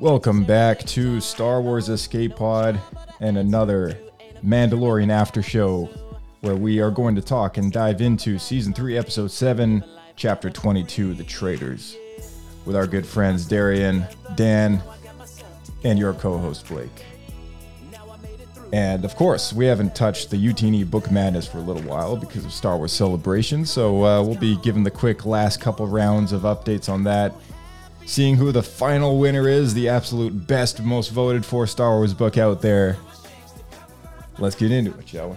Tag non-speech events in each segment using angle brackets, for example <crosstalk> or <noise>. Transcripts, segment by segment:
Welcome back to Star Wars Escape Pod and another Mandalorian after show where we are going to talk and dive into season 3 episode 7 chapter 22 The Traitors with our good friends Darian, Dan, and your co-host Blake. And of course, we haven't touched the YouTini Book Madness for a little while because of Star Wars Celebration, so uh, we'll be giving the quick last couple rounds of updates on that seeing who the final winner is, the absolute best, most voted for Star Wars book out there. Let's get into it, shall we?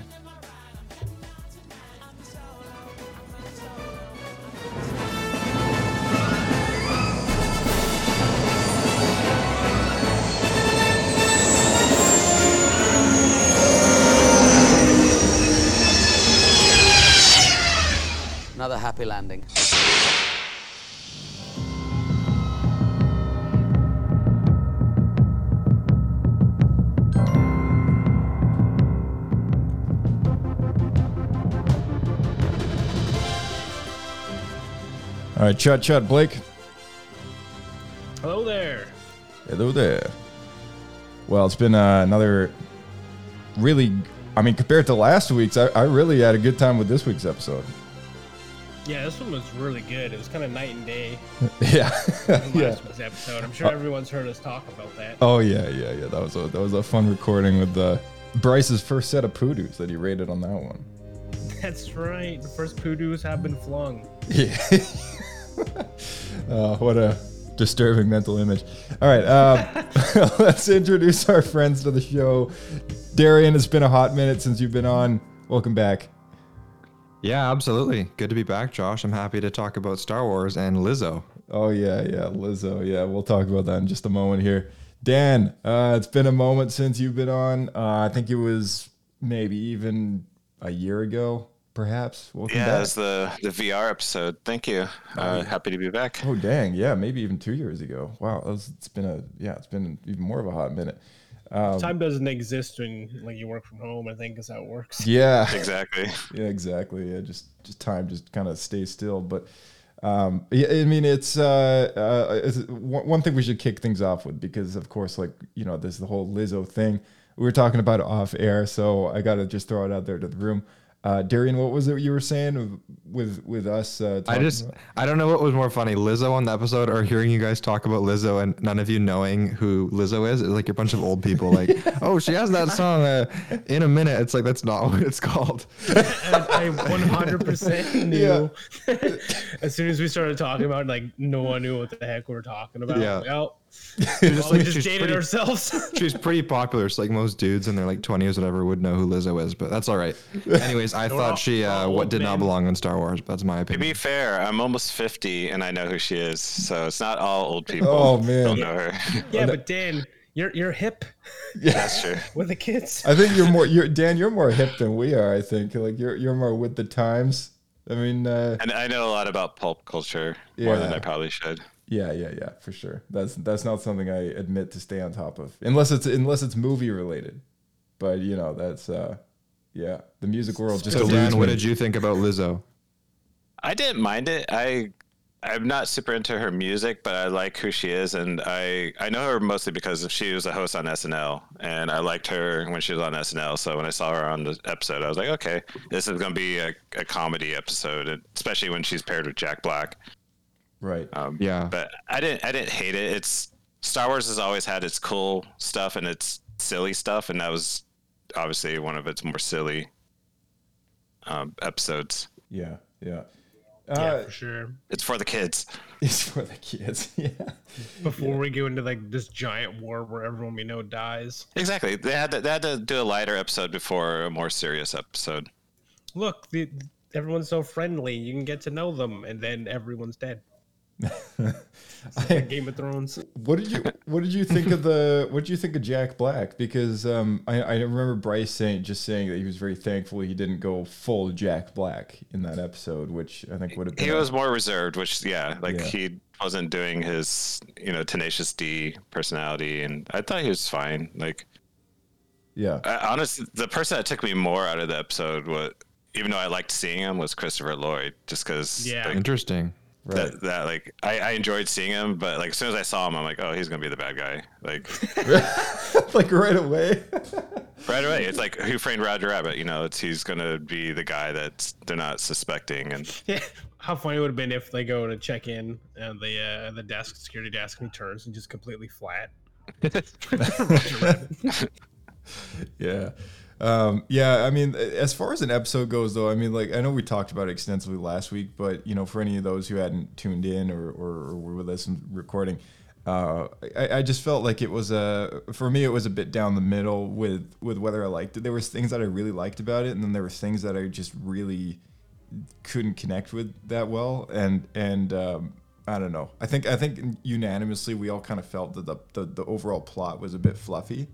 Another happy landing. All right, chut chut, Blake. Hello there. Hello there. Well, it's been uh, another really, I mean, compared to last week's, I, I really had a good time with this week's episode. Yeah, this one was really good. It was kind of night and day yeah. <laughs> from yeah. last <laughs> week's episode. I'm sure everyone's heard us talk about that. Oh yeah, yeah, yeah. That was a that was a fun recording with uh, Bryce's first set of poodoos that he rated on that one. <laughs> That's right. The first poodoos have been flung. Yeah. Uh, <laughs> what a disturbing mental image. All right, um, <laughs> let's introduce our friends to the show. Darian, it's been a hot minute since you've been on. Welcome back. Yeah, absolutely. Good to be back, Josh. I'm happy to talk about Star Wars and Lizzo. Oh yeah, yeah, Lizzo. Yeah, we'll talk about that in just a moment here. Dan, uh, it's been a moment since you've been on. Uh, I think it was maybe even a year ago, perhaps. Welcome Yeah, back. it's the the VR episode. Thank you. Uh, happy to be back. Oh dang, yeah, maybe even two years ago. Wow, that was, it's been a yeah, it's been even more of a hot minute. Um, Time doesn't exist when like you work from home. I think is how it works. Yeah, <laughs> Exactly. <laughs> yeah, exactly. Yeah, just just time just kind of stays still. But um, yeah, I mean, it's uh, uh, it's one one thing we should kick things off with because, of course, like you know, there's the whole Lizzo thing. We were talking about it off air, so I got to just throw it out there to the room. Uh, Darian, what was it you were saying with with us? Uh, I just, about- I don't know what was more funny, Lizzo on the episode or hearing you guys talk about Lizzo and none of you knowing who Lizzo is. It's like a bunch of old people like, <laughs> oh, she has that song uh, in a minute. It's like, that's not what it's called. And I 100% <laughs> knew. <laughs> as soon as we started talking about it, like no one knew what the heck we were talking about. Yeah. Well, Just well, we just she's dated pretty- ourselves. <laughs> She's pretty popular. It's like most dudes in their like 20s, whatever, would know who Lizzo is, but that's all right. Anyways, I <laughs> all- thought she uh, what old did not belong in Star Wars. But that's my opinion. To be fair, I'm almost 50 and I know who she is. So it's not all old people. Oh, man. Don't know her. <laughs> yeah, but Dan, you're you're hip That's true. with the kids. I think you're more, you're Dan. You're more hip than we are. I think like you're you're more with the times. I mean, uh, And I know a lot about pulp culture more than I probably should. Yeah, yeah, yeah, for sure. That's that's not something I admit to stay on top of, unless it's unless it's movie related. But you know, that's uh, yeah, the music world just so, eludes Dan, what did you think about Lizzo? I didn't mind it. I I'm not super into her music, but I like who she is, and I I know her mostly because she was a host on SNL, and I liked her when she was on SNL. So when I saw her on the episode, I was like, okay, this is gonna be a, a comedy episode, especially when she's paired with Jack Black. Right. Um, Yeah. but I didn't I didn't hate it. It's Star Wars has always had its cool stuff and its silly stuff, and that was obviously one of its more silly um, episodes. Yeah, yeah. yeah, Uh, for sure. It's for the kids. <laughs> it's for the kids. <laughs> Yeah. Before we go into like this giant war where everyone we know dies. Exactly. They had to, they had to do a lighter episode before a more serious episode. Look, the everyone's so friendly. You can get to know them, and then everyone's dead. It's like Game of Thrones. What did you What did you think of the What did you think of Jack Black? Because um, I, I remember Bryce saying just saying that he was very thankful he didn't go full Jack Black in that episode, which I think would have been. He was more reserved, which yeah, like Yeah. he wasn't doing his you know tenacious D personality, and I thought he was fine. Like yeah, I, honestly, the person that took me more out of the episode was, even though I liked seeing him, was Christopher Lloyd, just because Yeah. Interesting. Right. that, that like I, I enjoyed seeing him, but like as soon as I saw him, I'm like, oh, he's gonna be the bad guy. Like <laughs> like right away. <laughs> right away, it's like Who Framed Roger Rabbit. You know, it's he's gonna be the guy that they're not suspecting, and <laughs> Yeah. How funny it would have been if they go to check in and the uh, the desk security desk and he turns and just completely flat. Roger Rabbit. yeah. Um, yeah, I mean, as far as an episode goes, though, I mean, like, I know we talked about it extensively last week, but, you know, for any of those who hadn't tuned in or, or, or were with us in recording, uh, I, I just felt like it was a, for me, it was a bit down the middle with, with whether I liked it. There was things that I really liked about it, and then there were things that I just really couldn't connect with that well. And, and, um, I don't know. I think, I think unanimously we all kind of felt that the, the, the overall plot was a bit fluffy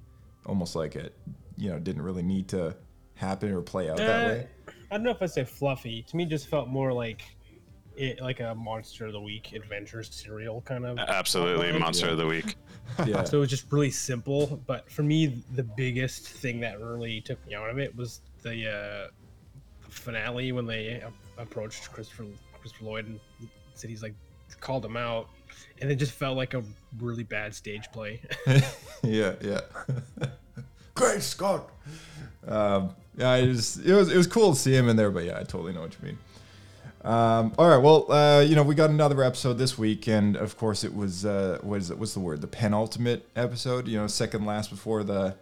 almost like it, you know, didn't really need to happen or play out that Uh, way. I don't know if I say fluffy. To me, it just felt more like it, like a monster of the week adventure serial kind of. absolutely vibe. monster of the week. Yeah, <laughs> So it was just really simple. But for me, the biggest thing that really took me out of it was the uh, finale when they a- approached Christopher Christopher Lloyd and said he's like called him out, and it just felt like a really bad stage play. <laughs> <laughs> yeah, yeah. Great Scott. Um, yeah, I just it was it was cool to see him in there, but yeah, I totally know what you mean. Um, all right, well, uh, you know, we got another episode this week, and of course, it was uh, what is it? What's the word? The penultimate episode. You know, second last before the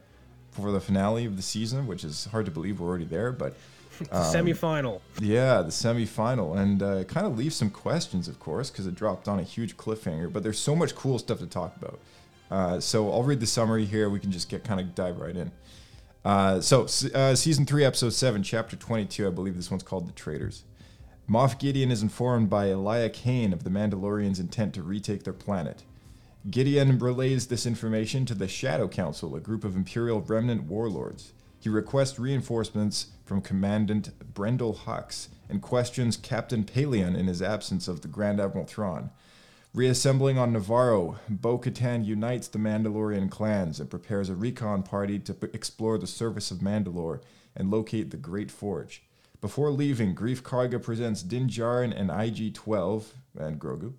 before the finale of the season, which is hard to believe we're already there, but <laughs> Semi-final. Yeah, the semifinal, and uh, kind of leaves some questions, of course, because it dropped on a huge cliffhanger. But there's so much cool stuff to talk about. Uh, so I'll read the summary here. We can just get kind of dive right in. Uh, so uh, season three, episode seven, chapter twenty-two. I believe this one's called "The Traitors." Moff Gideon is informed by Elia Kane of the Mandalorians' intent to retake their planet. Gideon relays this information to the Shadow Council, a group of Imperial remnant warlords. He requests reinforcements from Commandant Brendel Hux and questions Captain Pellaeon in his absence of the Grand Admiral Thrawn. Reassembling on Nevarro, Bo Katan unites the Mandalorian clans and prepares a recon party to p- explore the surface of Mandalore and locate the Great Forge. Before leaving, Greef Karga presents Din Djarin and IG 12 and Grogu,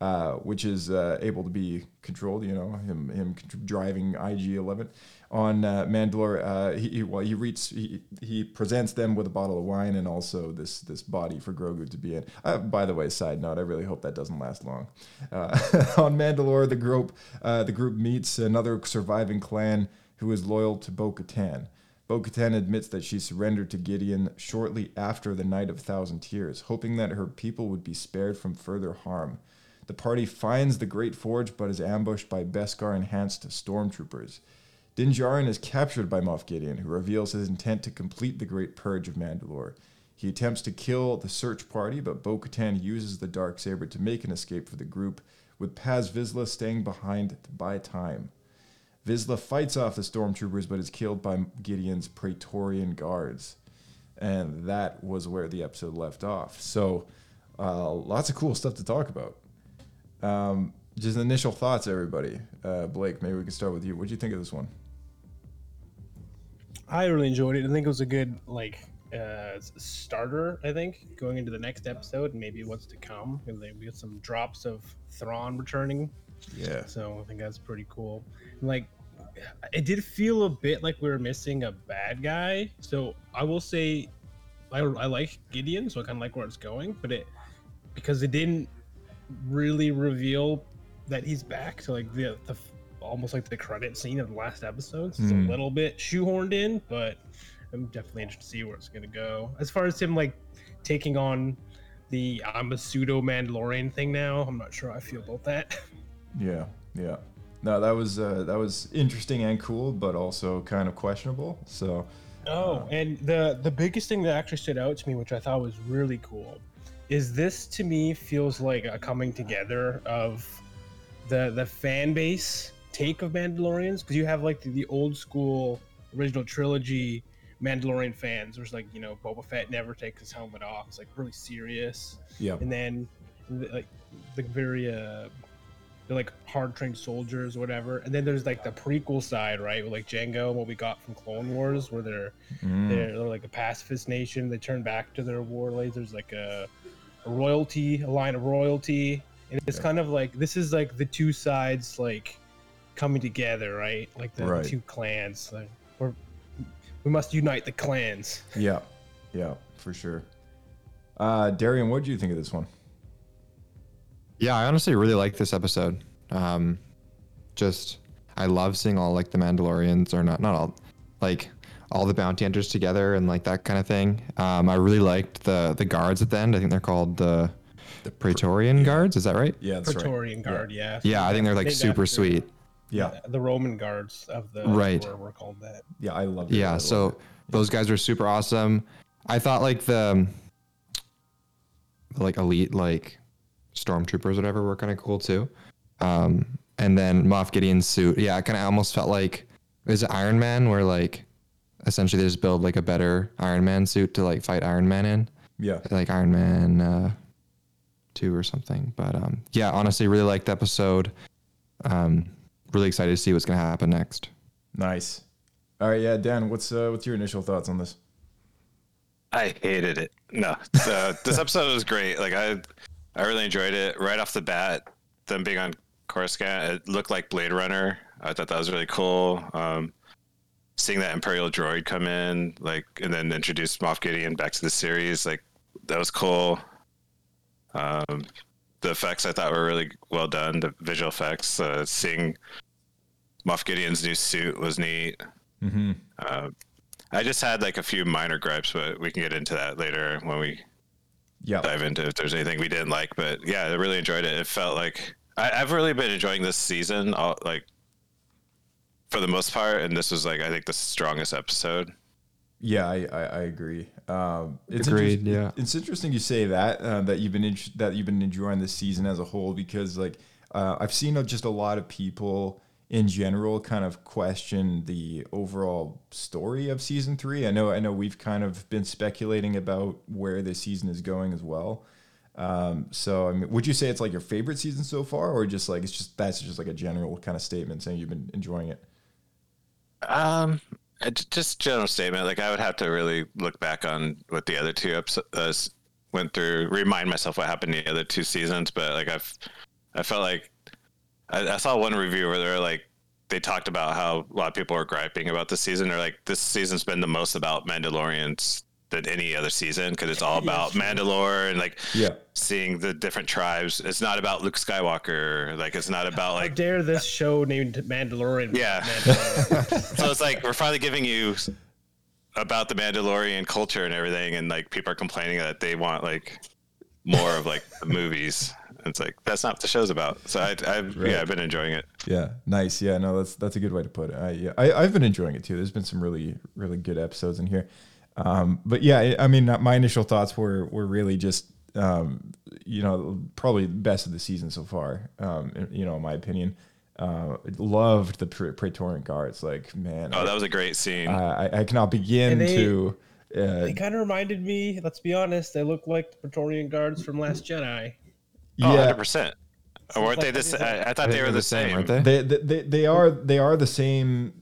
uh, which is uh, able to be controlled, you know, him, him driving IG 11 on uh, Mandalore. Uh, he, well, he, reads, he, he presents them with a bottle of wine and also this, this body for Grogu to be in. Uh, by the way, side note, I really hope that doesn't last long. Uh, <laughs> on Mandalore, the group, uh, the group meets another surviving clan who is loyal to Bo Katan. Bo Katan admits that she surrendered to Gideon shortly after the Night of Thousand Tears, hoping that her people would be spared from further harm. The party finds the Great Forge but is ambushed by Beskar enhanced stormtroopers. Din Djarin is captured by Moff Gideon, who reveals his intent to complete the Great Purge of Mandalore. He attempts to kill the search party, but Bo Katan uses the dark saber to make an escape for the group, with Paz Vizsla staying behind to buy time. Vizsla fights off the stormtroopers but is killed by Gideon's Praetorian guards. And that was where the episode left off. So, uh, lots of cool stuff to talk about. Um, just initial thoughts, everybody. Uh, Blake, maybe we can start with you. What do you think of this one? I really enjoyed it. I think it was a good like uh, starter. I think going into the next episode and maybe what's to come. And then we get some drops of Thrawn returning, Yeah. so I think that's pretty cool. And, like, it did feel a bit like we were missing a bad guy. So I will say, I, I like Gideon, so I kind of like where it's going. But it because it didn't really reveal that he's back. So like the the almost like the credit scene of the last episodes. It's Hmm. a little bit shoehorned in, but I'm definitely interested to see where it's gonna go. As far as him like taking on the I'm a pseudo Mandalorian thing now, I'm not sure how I feel about that. <laughs> Yeah, yeah. No, that was uh, that was interesting and cool, but also kind of questionable. So, Oh, and the the biggest thing that actually stood out to me, which I thought was really cool, is this to me feels like a coming together of the the fan base take of Mandalorians because you have like the, the old school original trilogy Mandalorian fans. There's like you know Boba Fett never takes his helmet off. It's like really serious. Yeah. And then like the very uh they're like hard trained soldiers or whatever. And then there's like the prequel side, right? With like Jango and what we got from Clone Wars, where they're Mm. they're, they're like a pacifist nation. They turn back to their war ways. There's like a, a royalty, a line of royalty, and it's kind of like this is like the two sides like coming together, right? Like the, Right. two clans. Like we're, we must unite the clans. Yeah, yeah, for sure. Uh, Darian, what did you think of this one? Yeah, I honestly really like this episode. Um, just I love seeing all like the Mandalorians or not not all like all the bounty hunters together and like that kind of thing. Um, I really liked the the guards at the end. I think they're called the the Praetorian guards. Is that right? Yeah, that's Praetorian right. Guard, yeah. Yeah, I think they're like Named super sweet. Yeah, The Roman guards of the Right. Were, were called that. yeah, I love it. I Yeah, love so it. those guys were super awesome. I thought like the like elite like stormtroopers whatever were kind of cool too. Um, and then Moff Gideon's suit, yeah, I kind of almost felt like is it Iron Man where like essentially they just build like a better Iron Man suit to like fight Iron Man in, yeah, like Iron Man uh, two or something. But um, yeah, honestly, really liked the episode. Um, really excited to see what's gonna happen next. nice. All right, yeah, Dan, what's uh, what's your initial thoughts on this? I hated it. No, so <laughs> this episode was great. Like I, I really enjoyed it. Right off the bat, them being on Coruscant, it looked like Blade Runner. I thought that was really cool. Um, seeing that Imperial droid come in, like, and then introduce Moff Gideon back to the series, like, that was cool. Um, the effects I thought were really well done. The visual effects, uh, seeing Moff Gideon's new suit was neat. Mm-hmm. Uh, I just had like a few minor gripes, but we can get into that later when we Yeah, dive into if there's anything we didn't like. But yeah, I really enjoyed it. It felt like I, I've really been enjoying this season, all, like for the most part. And this was like I think the strongest episode. Yeah, I, I, I agree. Um, it's Agreed, interest- yeah. it's interesting you say that uh, that you've been in, that you've been enjoying this season as a whole because like uh, I've seen just a lot of people in general kind of question the overall story of season three. I know I know we've kind of been speculating about where this season is going as well. Um, so I mean, would you say it's like your favorite season so far, or just like it's just that's just like a general kind of statement saying you've been enjoying it? Um, just general statement. Like I would have to really look back on what the other two episodes went through, remind myself what happened the other two seasons. But like I've, I felt like I, I saw one review where they're like they talked about how a lot of people are griping about the season. They're like this season's been the most about Mandalorians than any other season because it's all <laughs> about Mandalore and like Yeah. seeing the different tribes. It's not about Luke Skywalker. Like it's not about How like dare this show named Mandalorian? Yeah. Mandalorian. <laughs> so it's like we're finally giving you about the Mandalorian culture and everything, and like people are complaining that they want like more of like the movies. It's like that's not what the show's about. So I, I've Right. yeah, I've been enjoying it. Yeah, nice. Yeah, no, that's that's a good way to put it. I, yeah, I I've been enjoying it too. There's been some really really good episodes in here. Um, but yeah, I, I mean, my initial thoughts were were really just um, you know probably the best of the season so far. Um, you know, in my opinion, uh, loved the Pra- Praetorian Guards. Like, man, Oh, that was a great scene. I, I, I cannot begin they- to. Uh, they kind of reminded me. Let's be honest. They look like the Praetorian guards from Last Jedi. Oh, yeah, 100%. Or weren't they like the sa- everything. I, I thought they were the same. aren't they? they, they they they are they are the same.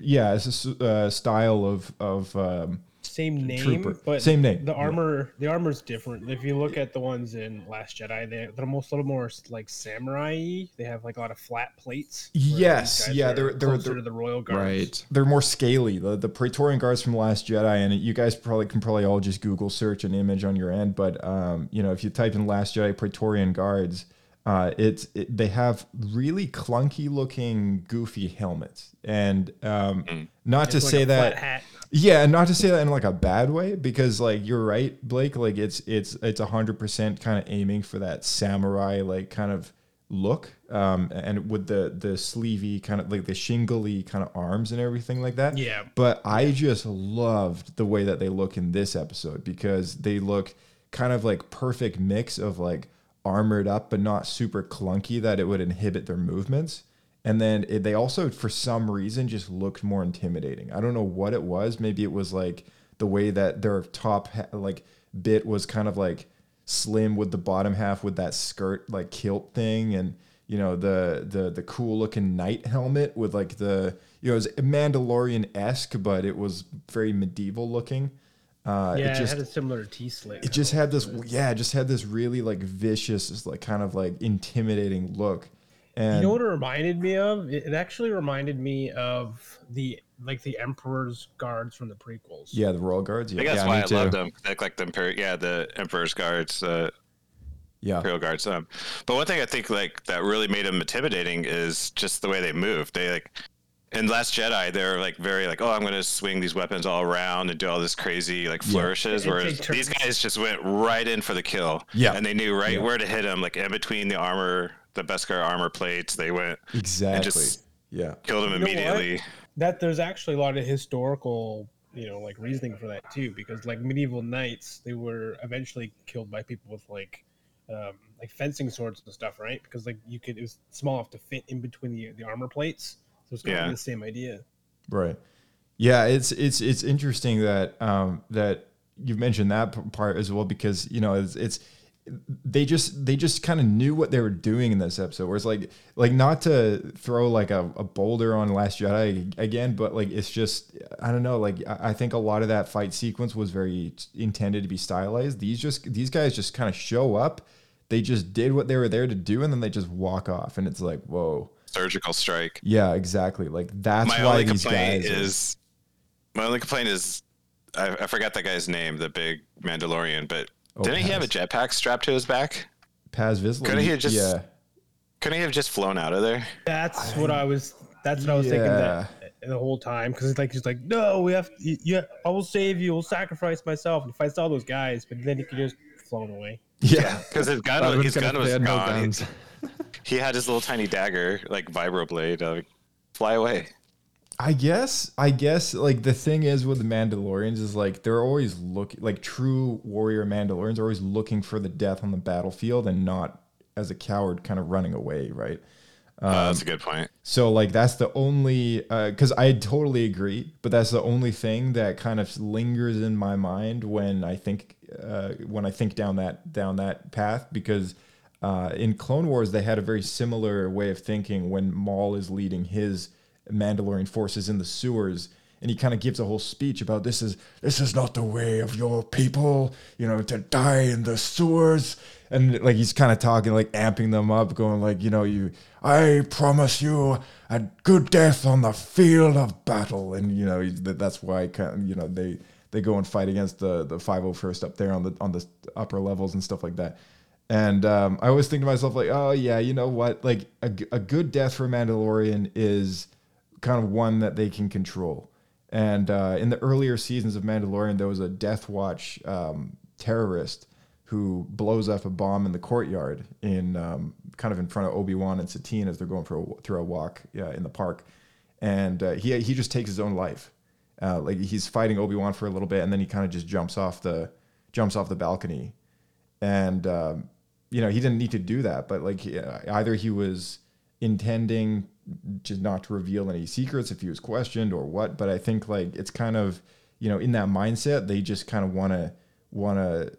Yeah, it's a s- uh, style of of. Um, Same name, Trooper. but Same name, The yeah. armor, the armor's different. If you look at the ones in Last Jedi, they're, they're almost a little more like samurai. They have like a lot of flat plates. Yes, yeah, they're- they're- closer they're- the royal guards. Right. they're more scaly. The the Praetorian guards from Last Jedi, and you guys probably can probably all just Google search an image on your end. But um, you know, if you type in Last Jedi Praetorian guards, uh, it's it, they have really clunky looking, goofy helmets, and um, not to like say a that. Yeah, and not to say that in like a bad way, because like you're right, Blake. Like it's it's it's a hundred percent kind of aiming for that samurai like kind of look, um, and with the the sleevey kind of like the shingly kind of arms and everything like that. Yeah. But I just loved the way that they look in this episode because they look kind of like perfect mix of like armored up but not super clunky that it would inhibit their movements. And then it, they also, for some reason, just looked more intimidating. I don't know what it was. Maybe it was like the way that their top ha- like bit was kind of like slim with the bottom half with that skirt like kilt thing, and you know the the the cool looking knight helmet with like the you know it was Mandalorian esque, but it was very medieval looking. Uh, yeah, it just it had a similar T slit. it just had this yeah it just had this really like vicious like kind of like intimidating look and You know what it reminded me of? It, it actually reminded me of the like the Emperor's guards from the prequels. yeah the royal guards I yeah think that's Yeah, why I too. love them. They look like the Emperor, yeah, the Emperor's guards, uh, yeah Imperial guards. Um, but one thing I think like that really made them intimidating is just the way they move. They like in Last Jedi, they're like very like, oh, I'm gonna swing these weapons all around and do all this crazy like flourishes. It- it Whereas these guys just went right in for the kill. Yeah. and they knew right Yeah. where to hit them, like in between the armor, the Beskar armor plates. They went exactly just- yeah killed them You immediately. That there's actually a lot of historical, you know, like reasoning for that too, because like medieval knights, they were eventually killed by people with like, um, like fencing swords and stuff, right? Because like you could, it was small enough to fit in between the the armor plates, so it's kind Yeah. of the same idea. Right. Yeah, it's it's it's interesting that um that you've mentioned that part as well because you know it's it's they just they just kind of knew what they were doing in this episode. Where it's like like not to throw like a, a boulder on Last Jedi again, but like it's just I don't know. Like I I think a lot of that fight sequence was very intended to be stylized. These just these guys just kind of show up. They just did what they were there to do, and then they just walk off, and it's like whoa. Surgical strike. Yeah, exactly. Like that's my why only these complaint guys are- my only complaint is I, I forgot that guy's name, the big Mandalorian, but Oh, didn't he have a jetpack strapped to his back? Paz Vizsla. Couldn't he have just- yeah. Couldn't he have just flown out of there? That's what I was. That's what I was thinking that the whole time because it's like he's like, no, we have, you, you, I will save you. I'll sacrifice myself. And he fights all those guys, but then he could just flown away. Yeah. Because his gun, That would've his gun was they had no gone. He- He, had his little tiny dagger, like vibroblade, uh, fly away. I guess I guess like the thing is with the Mandalorians is like they're always looking like true warrior Mandalorians are always looking for the death on the battlefield and not as a coward kind of running away, right? Uh, that's a good point. So like that's the only because I totally agree, but that's the only thing that kind of lingers in my mind when I think uh, when I think down that down that path because uh, in Clone Wars they had a very similar way of thinking when Maul is leading his Mandalorian forces in the sewers and he kind of gives a whole speech about this is this is not the way of your people, you know, to die in the sewers. And like he's kind of talking, like amping them up, going like, you know, you, I promise you a good death on the field of battle. And you know, that- that's why kind of, you know they they go and fight against the the 501st up there on the on the upper levels and stuff like that. And um, I always think to myself like, oh yeah, you know what? Like a, a good death for a Mandalorian is kind of one that they can control. And uh, in the earlier seasons of Mandalorian, there was a Death Watch um, terrorist who blows up a bomb in the courtyard in um, kind of in front of Obi Wan and Satine as they're going for a, through a walk uh, in the park, and uh, he he just takes his own life. Uh, like he's fighting Obi Wan for a little bit, and then he kind of just jumps off the jumps off the balcony, and um, you know he didn't need to do that, but like he- either he was intending just not to reveal any secrets if he was questioned or what. But I think like it's kind of you know in that mindset they just kind of want to want to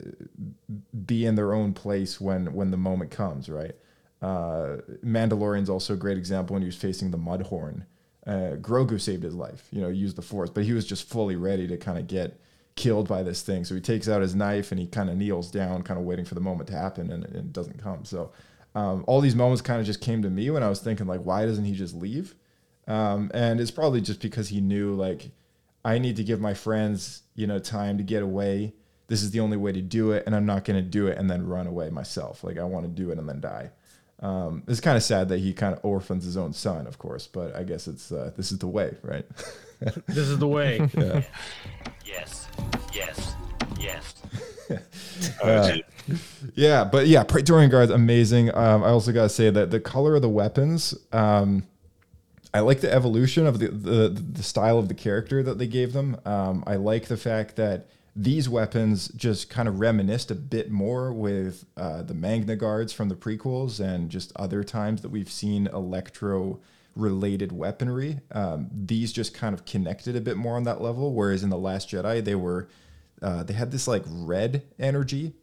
be in their own place when when the moment comes, right? Uh, Mandalorian's also a great example when he was facing the Mudhorn. Uh, Grogu saved his life, you know, used the Force, but he was just fully ready to kind of get killed by this thing. So he takes out his knife and he kind of kneels down, kind of waiting for the moment to happen, and, and it doesn't come. So um, all these moments kind of just came to me when I was thinking, like, why doesn't he just leave? Um, and it's probably just because he knew, like, I need to give my friends, you know, time to get away. This is the only way to do it, and I'm not going to do it and then run away myself. Like, I want to do it and then die. Um, it's kind of sad that he kind of orphans his own son, of course, but I guess it's uh, this is the way, right? <laughs> This is the way. Yes. Yes. Yes. <laughs> Oh, gee. Yeah, but yeah, Praetorian Guard's amazing. Um, I also gotta say that the color of the weapons, um, I like the evolution of the, the the style of the character that they gave them. Um, I like the fact that these weapons just kind of reminisced a bit more with uh, the Magna Guards from the prequels and just other times that we've seen Electro related weaponry. Um, these just kind of connected a bit more on that level, whereas in the Last Jedi they were uh, they had this like red energy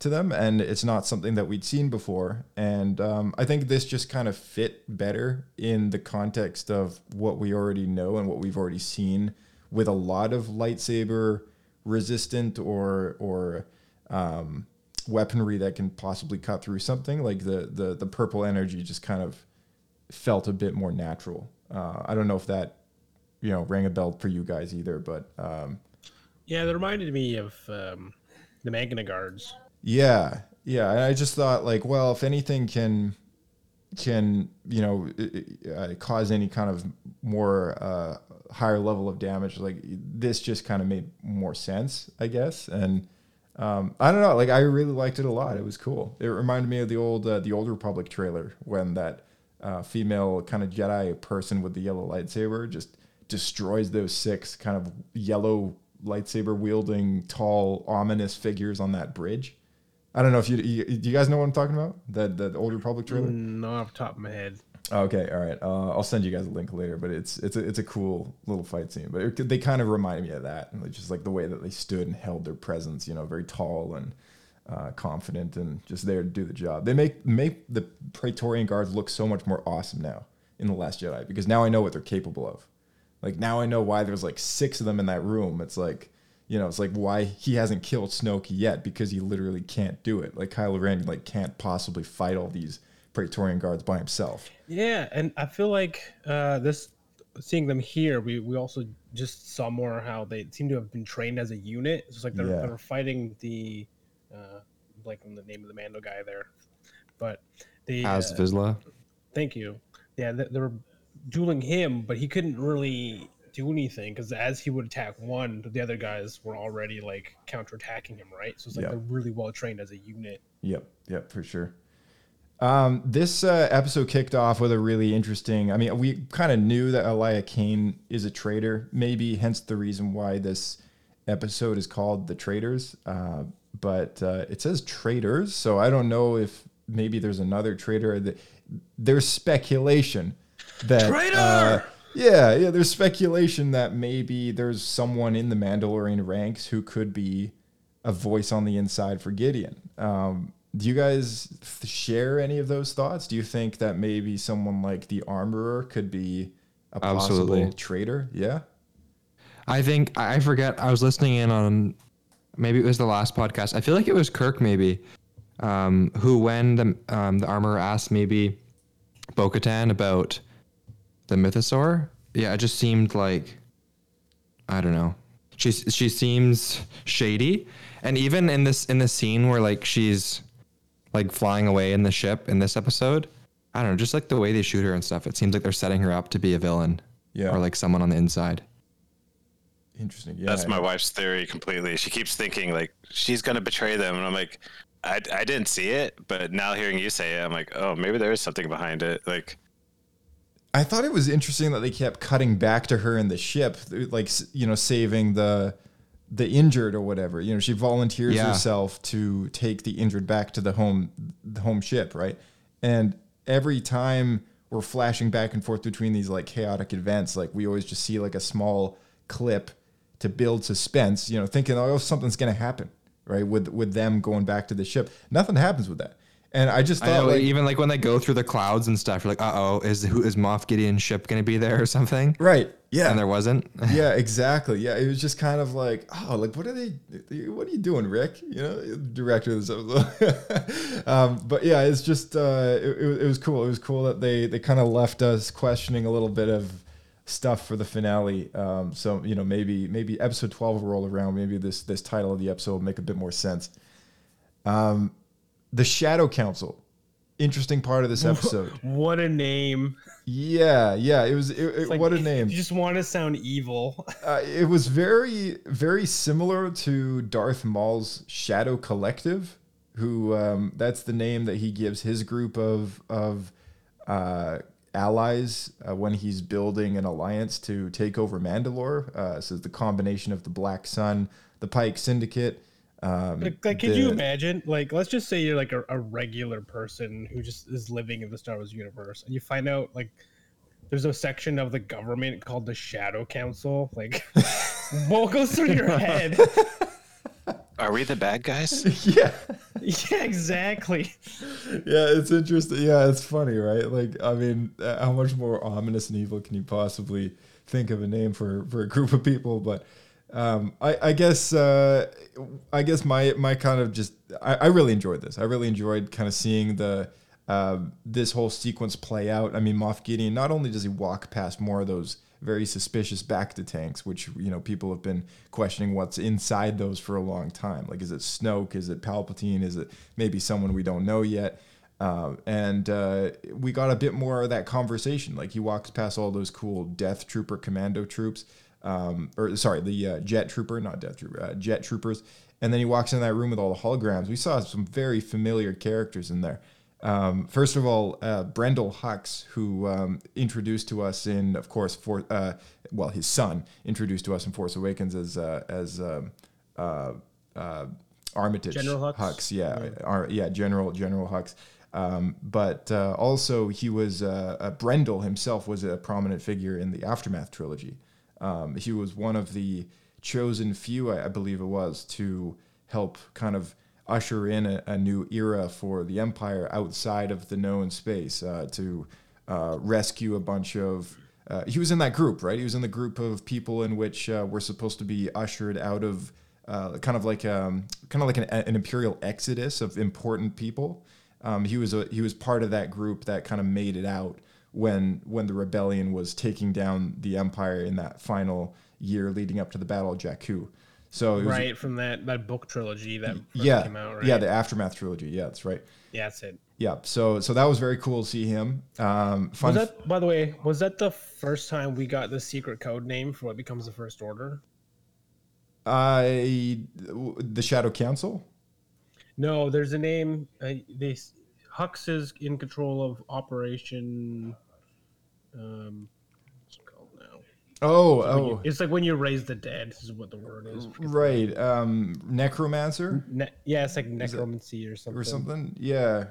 to them, and it's not something that we'd seen before. And um, I think this just kind of fit better in the context of what we already know and what we've already seen with a lot of lightsaber resistant or or um, weaponry that can possibly cut through something. Like the the the purple energy just kind of felt a bit more natural. Uh, I don't know if that you know rang a bell for you guys either, but um, Yeah, that reminded me of um, the Magna Guards. Yeah, yeah. And I just thought like, well, if anything can can you know uh, cause any kind of more uh, higher level of damage, like this just kind of made more sense, I guess. And um, I don't know, like I really liked it a lot. It was cool. It reminded me of the old uh, the old Republic trailer when that uh, female kind of Jedi person with the yellow lightsaber just destroys those six kind of yellow lightsaber wielding tall ominous figures on that bridge. I don't know if you, you do you guys know what I'm talking about? That that old Republic trailer. Not off the top of my head. Okay, all right. Uh, I'll send you guys a link later, but it's it's a, it's a cool little fight scene. But it, they kind of reminded me of that, and just like the way that they stood and held their presence. You know, very tall and uh, confident, and just there to do the job. They make make the Praetorian guards look so much more awesome now in the Last Jedi because now I know what they're capable of. Like now I know why there's like six of them in that room. It's like you know, it's like why he hasn't killed Snoke yet because he literally can't do it. Like Kylo Ren like can't possibly fight all these Praetorian guards by himself. Yeah, and I feel like uh, this seeing them here, we, we also just saw more how they seem to have been trained as a unit. It's just like they're, Yeah. they're fighting the uh, like the name of the Mando guy there, but the As uh, Vizsla. Thank you. Yeah, they, they were dueling him, but he couldn't really do anything because as he would attack one, the other guys were already like counterattacking him, right? So it's like Yeah. they're really well trained as a unit. Yep, yep, for sure. Um, this uh, episode kicked off with a really interesting. I mean, we kind of knew that Elia Kane is a traitor, maybe hence the reason why this episode is called "The Traitors." Uh, but uh, it says traitors, so I don't know if maybe there's another traitor. That there's speculation that uh, yeah, yeah. There's speculation that maybe there's someone in the Mandalorian ranks who could be a voice on the inside for Gideon. Um, do you guys th- share any of those thoughts? Do you think that maybe someone like the Armorer could be a possible Absolutely. traitor? Yeah. I think I forget. I was listening in on maybe it was the last podcast. I feel like it was Kirk maybe, um, who when the um, the armor asked maybe Bo-Katan about the mythosaur. Yeah, it just seemed like I don't know. She she seems shady, and even in this in the scene where like she's like flying away in the ship in this episode, I don't know. Just like the way they shoot her and stuff, it seems like they're setting her up to be a villain. Yeah. Or like someone on the inside. Interesting. Yeah. That's my wife's theory completely. She keeps thinking like she's gonna betray them, and I'm like, I, I didn't see it, but now hearing you say it, I'm like, oh, maybe there is something behind it. Like, I thought it was interesting that they kept cutting back to her in the ship, like you know, saving the the injured or whatever. You know, she volunteers Yeah. herself to take the injured back to the home the home ship, right? And every time we're flashing back and forth between these like chaotic events, like we always just see like a small clip to build suspense, you know, thinking oh something's gonna happen, right? With with them going back to the ship. Nothing happens with that. And I just I thought know, like even like when they go through the clouds and stuff, you're like, uh oh, is who is Moff Gideon's ship gonna be there or something? Right. Yeah. And there wasn't. <laughs> yeah, exactly. Yeah, it was just kind of like, oh, like what are they? What are you doing, Rick? You know, director of this <laughs> episode. um, but yeah, it's just uh, it, it, it was cool. It was cool that they they kind of left us questioning a little bit of stuff for the finale. Um, so you know, maybe maybe episode twelve will roll around. Maybe this this title of the episode will make a bit more sense. Um, the Shadow Council. Interesting part of this <laughs> episode. What a name! Yeah, yeah. It was. It, it- Like, what a name. You just want to sound evil. <laughs> Uh, it was very, very similar to Darth Maul's Shadow Collective. who um, that's the name that he gives his group of of uh, allies uh, when he's building an alliance to take over Mandalore. Uh, so the combination of the Black Sun, the Pike Syndicate. Um, Like, like could you imagine? Like, let's just say you're like a, a regular person who just is living in the Star Wars universe, and you find out like there's a section of the government called the Shadow Council. Like, <laughs> what goes through your head? <laughs> Are we the bad guys? <laughs> yeah. yeah, exactly. yeah, it's interesting. Yeah, it's funny, right? Like, I mean, uh, how much more ominous and evil can you possibly think of a name for for a group of people? But um, I, I guess uh, I guess my my kind of just I, I really enjoyed this. I really enjoyed kind of seeing the uh, this whole sequence play out. I mean, Moff Gideon. Not only does he walk past more of those very suspicious bacta tanks, which you know people have been questioning what's inside those for a long time. Like, is it Snoke? Is it Palpatine? Is it maybe someone we don't know yet? Uh, and uh, we got a bit more of that conversation. Like he walks past all those cool Death Trooper commando troops, um, or sorry, the uh, Jet Trooper, not Death Trooper, uh, Jet Troopers. And then he walks in that room with all the holograms. We saw some very familiar characters in there. Um, first of all, uh, Brendel Hux, who um, introduced to us in, of course, for uh, well, his son introduced to us in Force Awakens as uh, as um, uh, uh, Armitage General Hux? yeah, Ar- yeah, General General Hux. Um, but uh, also, he was uh, uh, Brendel himself was a prominent figure in the Aftermath trilogy. Um, he was one of the chosen few, I, I believe it was, to help kind of usher in a, a new era for the Empire outside of the known space uh, to uh, rescue a bunch of. Uh, he was in that group, right? He was in the group of people in which uh, were supposed to be ushered out of uh, kind of like um, kind of like an, an imperial exodus of important people. Um, he was a, he was part of that group that kind of made it out when when the rebellion was taking down the empire in that final year leading up to the Battle of Jakku. So was, right from that that book trilogy that yeah, came out. Right? yeah, the aftermath trilogy. Yeah, that's right. yeah, that's it. Yeah, so so that was very cool to see him. Um, fun. Was that, by the way, was that the first time we got the secret code name for what becomes the First Order? I the Shadow Council. No, there's a name. Uh, they Hux is in control of Operation. Um, what's it called now? Oh, When oh, you- it's like when you raise the dead. This Is what the word is. right. Um, Necromancer Ne- yeah, it's like necromancy or something. or something. Yeah,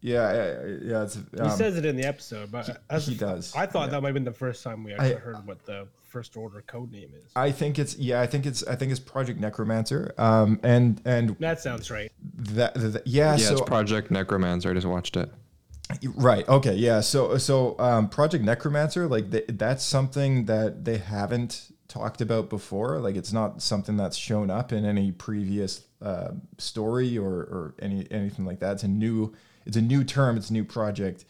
yeah, yeah. yeah it's, He um, says it in the episode, but as he does, I thought yeah. that might have been the first time we actually I- heard what the First Order code name is. I think it's yeah. I think it's I think it's Project Necromancer. Um, and and That sounds right. that, that yeah. Yeah, so it's Project Necromancer. I just watched it. Right. Okay. Yeah. So so um, Project Necromancer, like th- that's something that they haven't talked about before. Like it's not something that's shown up in any previous uh, story or or any anything like that. It's a new it's a new term. It's a new project.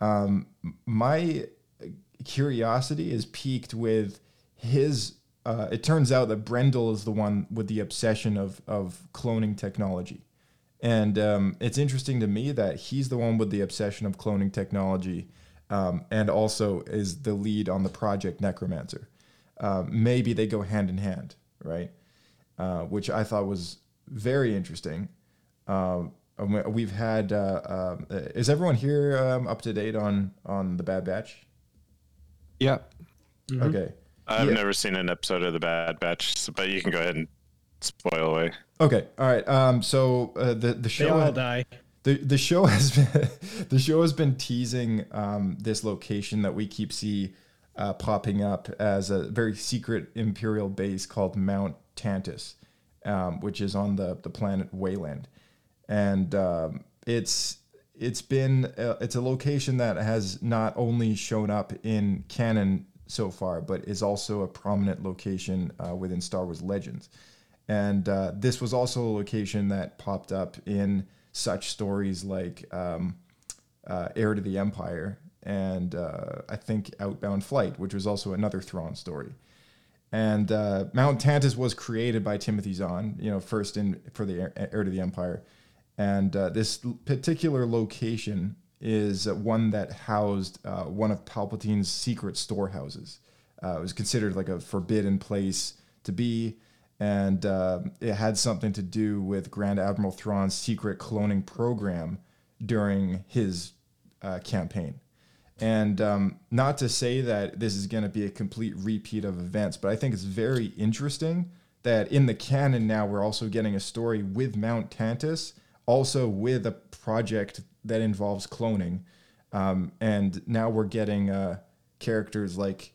Um, my curiosity is piqued with his. Uh, it turns out that Brendel is the one with the obsession of of cloning technology. And um, it's interesting to me that he's the one with the obsession of cloning technology um, and also is the lead on the project Necromancer. Uh, maybe they go hand in hand, right? Uh, which I thought was very interesting. We- we've had. Uh, uh, is everyone here um, up to date on on the Bad Batch? Yeah. Okay. I've Yeah. never seen an episode of The Bad Batch, but you can go ahead and spoil away. Okay. All right. Um, so uh, the the They show all die. the the show <laughs> has been the show has been teasing um, this location that we keep see uh, popping up as a very secret imperial base called Mount Tantiss, um, which is on the the planet Wayland, and um, it's it's been uh, it's a location that has not only shown up in canon so far, but is also a prominent location uh, within Star Wars Legends. And uh, this was also a location that popped up in such stories like um, uh, Heir to the Empire and uh, I think Outbound Flight, which was also another Thrawn story. And uh, Mount Tantiss was created by Timothy Zahn, you know, first in for the Heir to the Empire. And uh, this particular location is uh, one that housed uh, one of Palpatine's secret storehouses. Uh, it was considered like a forbidden place to be. and um, it had something to do with Grand Admiral Thrawn's secret cloning program during his uh, campaign. And um, not to say that this is going to be a complete repeat of events, but I think it's very interesting that in the canon now we're also getting a story with Mount Tantiss, also with a project that involves cloning. Um, and now we're getting uh, characters like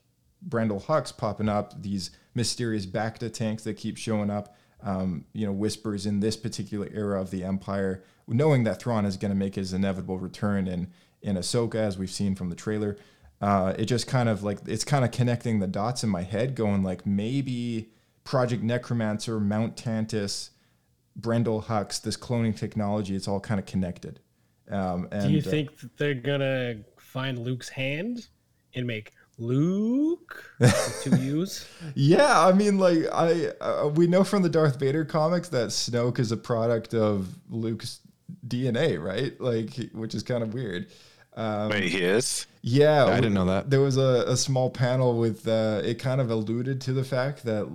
Brendol Hux popping up, these mysterious Bacta tanks that keep showing up. Um, you know, whispers in this particular era of the Empire, knowing that Thrawn is going to make his inevitable return in in Ahsoka, as we've seen from the trailer. Uh, it just kind of like it's kind of connecting the dots in my head, going like maybe Project Necromancer, Mount Tantiss, Brendol Hux, this cloning technology, it's all kind of connected. Um, and, Do you uh, think that they're gonna find Luke's hand and make Luke with two U's? Yeah, I mean, like I uh, we know from the Darth Vader comics that Snoke is a product of Luke's DNA, right? Like, which is kind of weird. Um, Wait, he is? yeah, I didn't know that. There was a, a small panel with uh, it kind of alluded to the fact that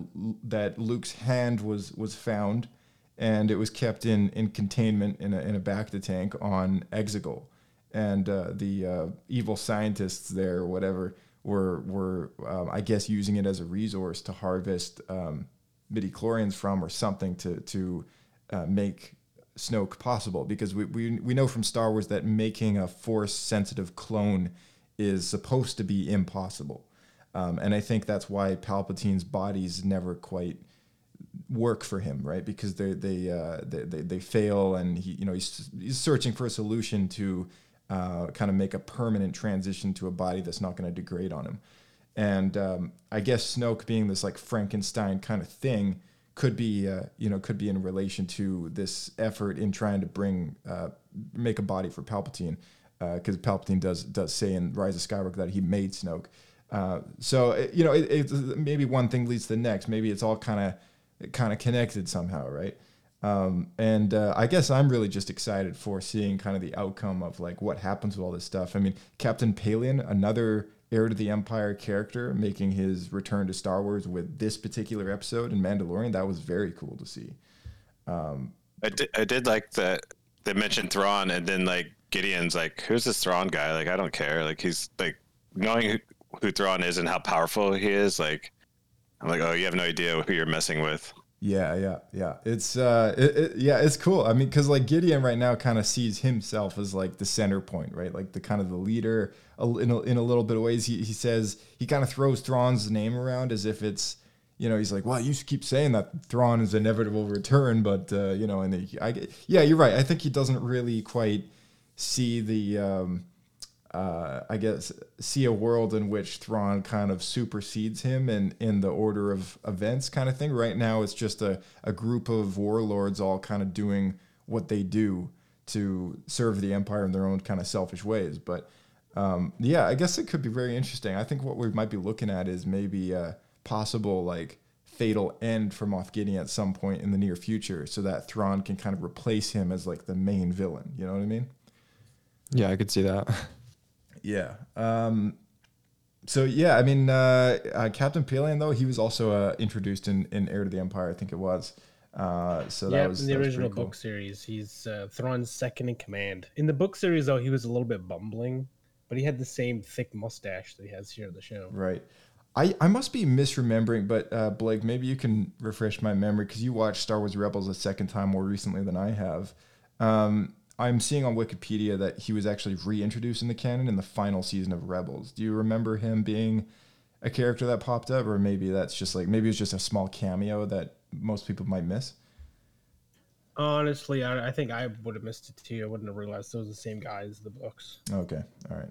that Luke's hand was was found, and it was kept in in containment in a in a Bacta tank on Exegol, and uh, the uh, evil scientists there, or whatever, were were um, I guess using it as a resource to harvest um, midi chlorians from or something to to uh, make Snoke possible because we, we we know from Star Wars that making a force sensitive clone is supposed to be impossible. Um, and I think that's why Palpatine's bodies never quite work for him, right? Because they they, uh, they they they fail, and he you know he's he's searching for a solution to uh, kind of make a permanent transition to a body that's not going to degrade on him. And um, I guess Snoke being this like Frankenstein kind of thing could be uh, you know could be in relation to this effort in trying to bring uh, make a body for Palpatine because Palpatine does does say in Rise of Skywalker that he made Snoke. Uh, so you know it, it, maybe one thing leads to the next. Maybe it's all kind of kind of connected somehow, right? Um, and uh, I guess I'm really just excited for seeing kind of the outcome of like what happens with all this stuff. I mean, Captain Pellaeon, another heir to the Empire character, making his return to Star Wars with this particular episode in Mandalorian. That was very cool to see. I did, I did like that they mentioned Thrawn, and then like Gideon's like, "Who's this Thrawn guy?" Like, I don't care. Like, he's like knowing who, who Thrawn is and how powerful he is. Like, I'm like, oh, you have no idea who you're messing with. Yeah, yeah, yeah. It's uh, it, it, yeah, it's cool. I mean, because like Gideon right now kind of sees himself as like the center point, right? Like the kind of the leader. In a, in a little bit of ways, he he says he kind of throws Thrawn's name around as if it's, you know, he's like, well, you keep saying that Thrawn is inevitable return, but uh, you know, and he, I yeah, you're right. I think he doesn't really quite see the. Um, uh, I guess see a world in which Thrawn kind of supersedes him in, in the order of events kind of thing. Right now, it's just a, a group of warlords all kind of doing what they do to serve the Empire in their own kind of selfish ways. But um, yeah, I guess it could be very interesting. I think what we might be looking at is maybe a possible like fatal end for Moff Gideon at some point in the near future, so that Thrawn can kind of replace him as like the main villain. You know what I mean? Yeah, I could see that. <laughs> Yeah. Um, so yeah, I mean, uh, uh, Captain Pellaeon though he was also uh, introduced in, in Heir to the Empire, I think it was. Uh, so that yeah, was in the original cool. book series, he's uh, Thrawn's second in command. In the book series, though, he was a little bit bumbling, but he had the same thick mustache that he has here in the show. Right. I, I must be misremembering, but uh, Blake, maybe you can refresh my memory because you watched Star Wars Rebels a second time more recently than I have. Um, I'm seeing on Wikipedia that he was actually reintroduced in the canon in the final season of Rebels. Do you remember him being a character that popped up, or maybe that's just like maybe it's just a small cameo that most people might miss? Honestly, I, I think I would have missed it too. I wouldn't have realized those were the same guy as the books. Okay, all right,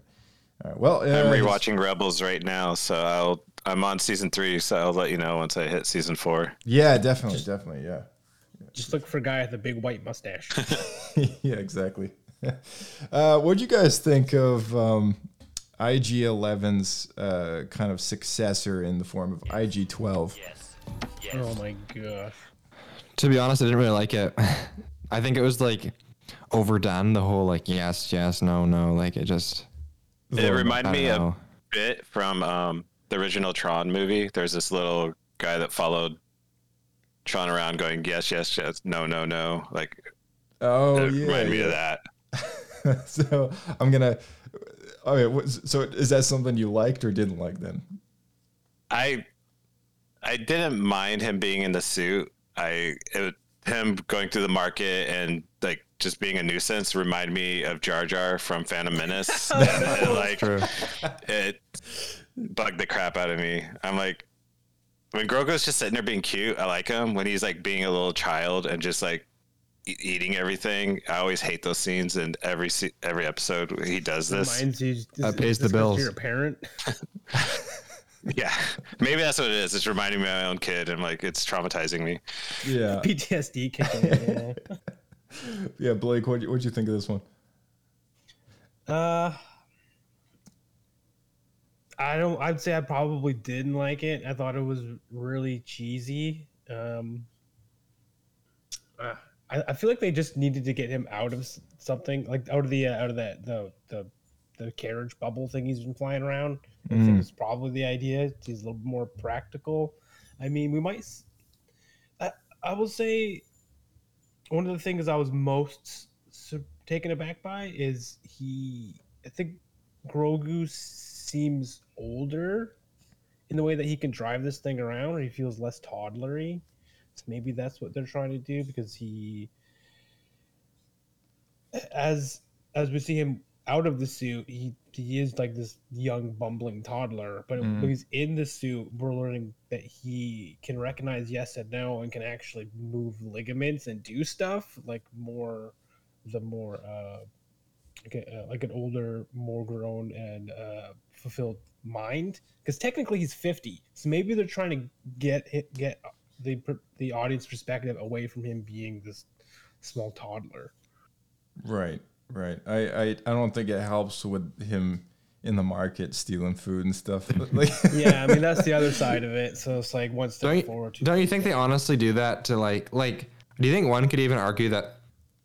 all right. Well, I'm uh, rewatching Rebels right now, so I'll I'm on season three, so I'll let you know once I hit season four. Yeah, definitely, definitely, yeah. Just look for a guy with a big white mustache. <laughs> <laughs> yeah, exactly. <laughs> uh, what do you guys think of um, IG-11's uh, kind of successor in the form of IG-12? Yes. oh my gosh. to be honest, I didn't really like it. I think it was like overdone. The whole like yes, yes, no, no. Like it just. It reminded me don't a bit from um, the original Tron movie. There's this little guy that followed trotting around going yes, yes, yes, no, no, no. Like Oh it yeah. reminded me yeah. of that. <laughs> so I'm gonna. Okay, what- so is that something you liked or didn't like then? I I didn't mind him being in the suit. I it, him going through the market and like just being a nuisance reminded me of Jar Jar from Phantom Menace. <laughs> Oh, and, and, <laughs> like True. it bugged the crap out of me. I'm like when Grogu's just sitting there being cute, I like him. When he's like being a little child and just like e- eating everything, I always hate those scenes. And every se- every episode he does this. Reminds you That pays the this goes to bills. Your parent. <laughs> <laughs> Yeah, maybe that's what it is. It's reminding me of my own kid, and like it's traumatizing me. Yeah, <laughs> PTSD kicking in. Yeah. Blake, what what'd you think of this one? Uh, I don't. I'd say I probably didn't like it. I thought it was really cheesy. Um, uh, I, I feel like they just needed to get him out of something, like out of the uh, out of that the the the carriage bubble thing he's been flying around. I think it's probably the idea. He's a little more practical. I mean, we might. I will say one of the things I was most su- taken aback by is he. I think Grogu seems older in the way that he can drive this thing around, or he feels less toddlery. So maybe that's what they're trying to do because he, as as we see him out of the suit, he he is like this young bumbling toddler. But when he's in the suit, we're learning that he can recognize yes and no, and can actually move ligaments and do stuff like more, the more uh, like, a, uh, like an older, more grown and uh, fulfilled mind. Because technically he's fifty, so maybe they're trying to get hit, get the the audience perspective away from him being this small toddler. Right, right. I, I I don't think it helps with him in the market stealing food and stuff. like, <laughs> Yeah, I mean that's the other side of it. So it's like one step Don't forward. Two don't you think they honestly do that to like like? Do you think one could even argue that?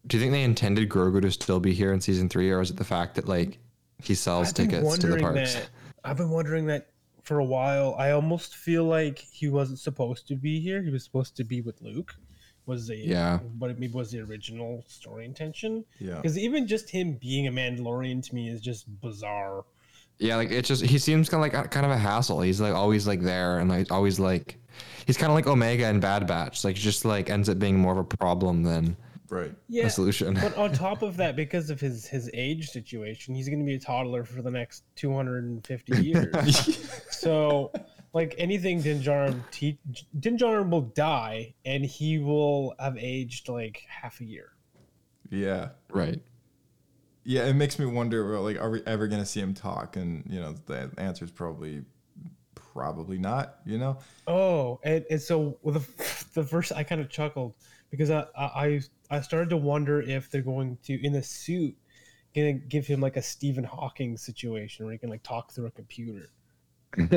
Do you think they intended Grogu to still be here in season three, or is it the fact that like he sells I've tickets to the parks? that. I've been wondering that for a while. I almost feel like he wasn't supposed to be here. He was supposed to be with Luke. Was the Yeah. but it maybe was the original story intention. Yeah. Because even just him being a Mandalorian to me is just bizarre. Yeah, like it's just he seems kind of like kind of a hassle. He's like always like there and like always like he's kind of like Omega and Bad Batch. Like just like ends up being more of a problem than right. Yeah. a solution. but on <laughs> top of that, because of his his age situation, he's going to be a toddler for the next 250 <laughs> years. <laughs> so, like anything, Din Djarin, te- Din will die, and he will have aged like half a year. Yeah. right. Yeah, it makes me wonder. Like, are we ever gonna see him talk? And you know, the answer is probably, probably not. You know. Oh, and, and so well, the the first I kind of chuckled because I, I I started to wonder if they're going to in the suit gonna give him like a Stephen Hawking situation where he can like talk through a computer. <laughs>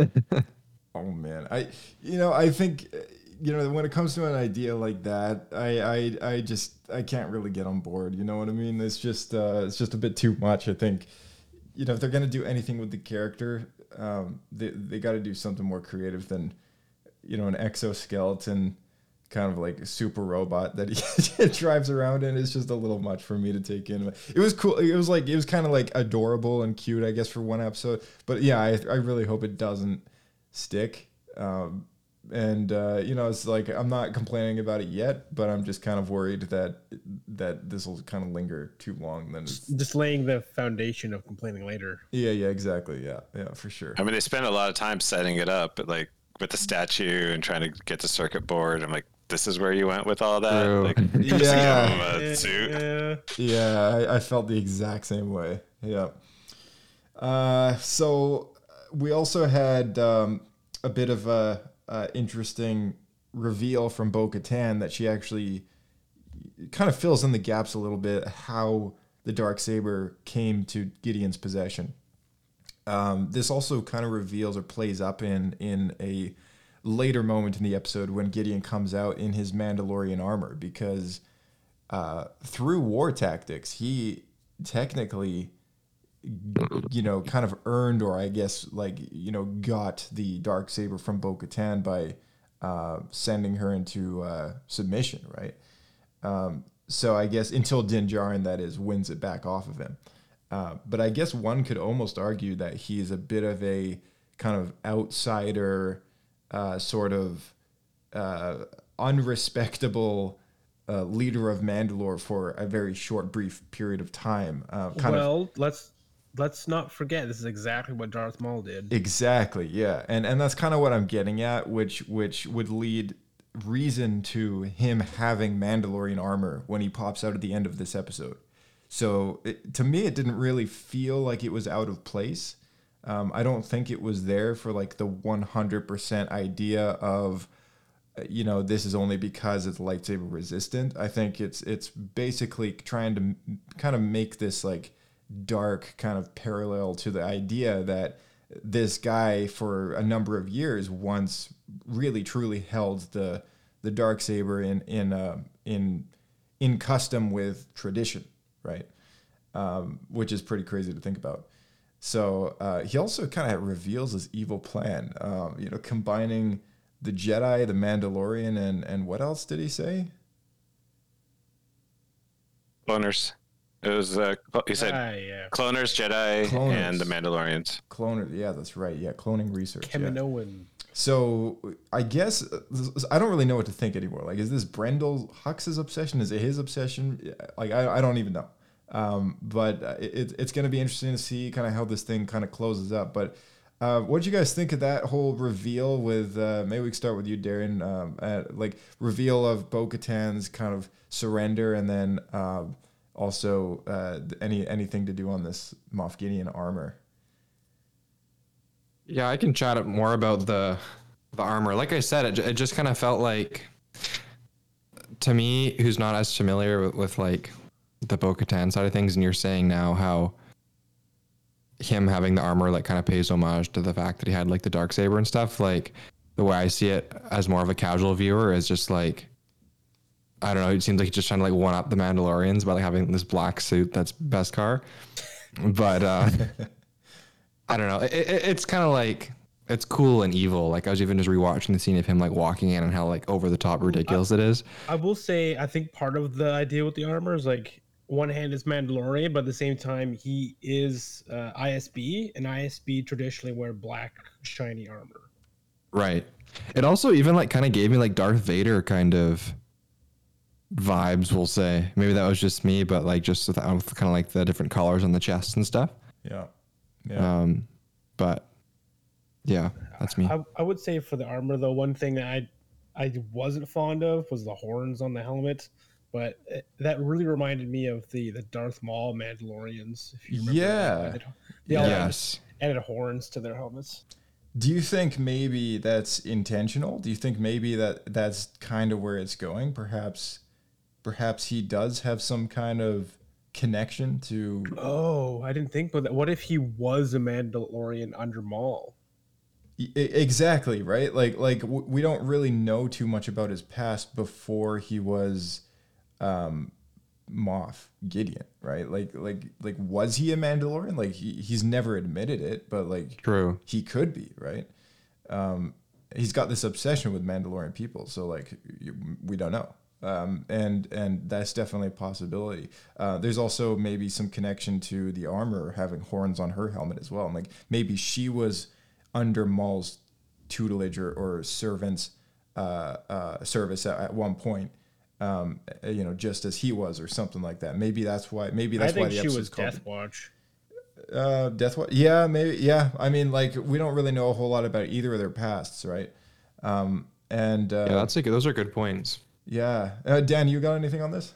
Oh man, I you know I think uh, you know when it comes to an idea like that, I I I just I can't really get on board. You know what I mean? It's just uh, it's just a bit too much. I think you know if they're gonna do anything with the character, um, they they got to do something more creative than you know an exoskeleton kind of like a super robot that he <laughs> drives around in is just a little much for me to take in. It was cool. It was like it was kind of like adorable and cute, I guess, for one episode. But yeah, I, I really hope it doesn't stick. Um, and uh, you know, it's like I'm not complaining about it yet, but I'm just kind of worried that that this will kind of linger too long. Then, Just laying the foundation of complaining later. yeah, yeah, exactly, yeah, yeah, for sure. I mean, they spent a lot of time setting it up, like with the statue and trying to get the circuit board. I'm like, this is where you went with all that. Like, <laughs> Yeah. just give him a suit. Yeah. Yeah, I, I felt the exact same way. Yeah. Uh, so we also had um, a bit of a, a interesting reveal from Bo Katan that she actually kind of fills in the gaps a little bit how the dark saber came to Gideon's possession. Um, this also kind of reveals or plays up in in a later moment in the episode when Gideon comes out in his Mandalorian armor because uh, through war tactics he technically you know kind of earned or I guess like you know got the dark saber from Bo-Katan by uh, sending her into uh, submission, right? Um, so I guess until Din Djarin, that is, wins it back off of him. Uh, but I guess one could almost argue that he's a bit of a kind of outsider, uh, sort of uh, unrespectable uh, leader of Mandalore for a very short, brief period of time. Uh, kind of well, let's let's not forget this is exactly what Darth Maul did. Exactly, yeah, and and that's kind of what I'm getting at, which which would lead reason to him having Mandalorian armor when he pops out at the end of this episode. So it, to me, it didn't really feel like it was out of place. Um, I don't think it was there for like the 100% idea of, uh, you know, this is only because it's lightsaber resistant. I think it's it's basically trying to kind of make this like dark kind of parallel to the idea that this guy for a number of years once really truly held the the dark saber in in uh, in in custom with tradition, right? Um, which is pretty crazy to think about. So uh, he also kind of reveals his evil plan, um, you know, combining the Jedi, the Mandalorian, and and what else did he say? Cloners. It was uh, he said Ah, yeah. cloners, Jedi, Cloners. and the Mandalorians. Cloner, yeah, that's right. Yeah, cloning research. yeah. So I guess uh, I don't really know what to think anymore. Like, is this Brendol Hux's obsession? Is it his obsession? Like, I, I don't even know. Um, but uh, it, it's going to be interesting to see kind of how this thing kind of closes up. But uh, what do you guys think of that whole reveal? With uh, maybe we can start with you, Darian. Um, at, like reveal of Bo-Katan's kind of surrender, and then um, also uh, any anything to do on this Moff Gideon armor. Yeah, I can chat up more about the the armor. Like I said, it, it just kind of felt like to me, who's not as familiar with, with like the Bo-Katan side of things, and you're saying now how him having the armor like kind of pays homage to the fact that he had like the dark saber and stuff. Like the way I see it as more of a casual viewer is just like I don't know. It seems like he's just trying to like one up the Mandalorians by like having this black suit that's Beskar. But uh I don't know. It, it, it's kind of like it's cool and evil. Like I was even just rewatching the scene of him like walking in and how like over the top ridiculous it is. I will say, I think part of the idea with the armor is like one hand is Mandalorian, but at the same time he is uh, ISB, and ISB traditionally wear black shiny armor. Right. It also even like kind of gave me like Darth Vader kind of vibes. We'll say maybe that was just me, but like just with, with kind of like the different colors on the chest and stuff. Yeah, yeah. Um, but yeah, that's me. I, I would say for the armor though, one thing that I I wasn't fond of was the horns on the helmet, but it, that really reminded me of the the Darth Maul Mandalorians. If you remember that. Yeah. Added- They all yes. added horns to their helmets. Do you think maybe that's intentional? Do you think maybe that that's kind of where it's going? Perhaps, perhaps he does have some kind of connection to. Oh, I didn't think about that. What if he was a Mandalorian under Maul? Exactly right. Like like we don't really know too much about his past before he was, um, Moff Gideon. Right. Like like like was he a Mandalorian? Like he, he's never admitted it, but like True. he could be right um he's got this obsession with mandalorian people so like you, we don't know um and and that's definitely a possibility uh there's also maybe some connection to the armor having horns on her helmet as well and like maybe she was under maul's tutelage or, or servants uh uh service at, at one point um you know just as he was or something like that maybe that's why maybe that's I think why the she episode's was called Death Watch. uh, Death Watch. Yeah, maybe. Yeah, I mean, like we don't really know a whole lot about either of their pasts, right? Um, and uh, Yeah, that's a, those are good points. yeah. Uh, Dan, you got anything on this?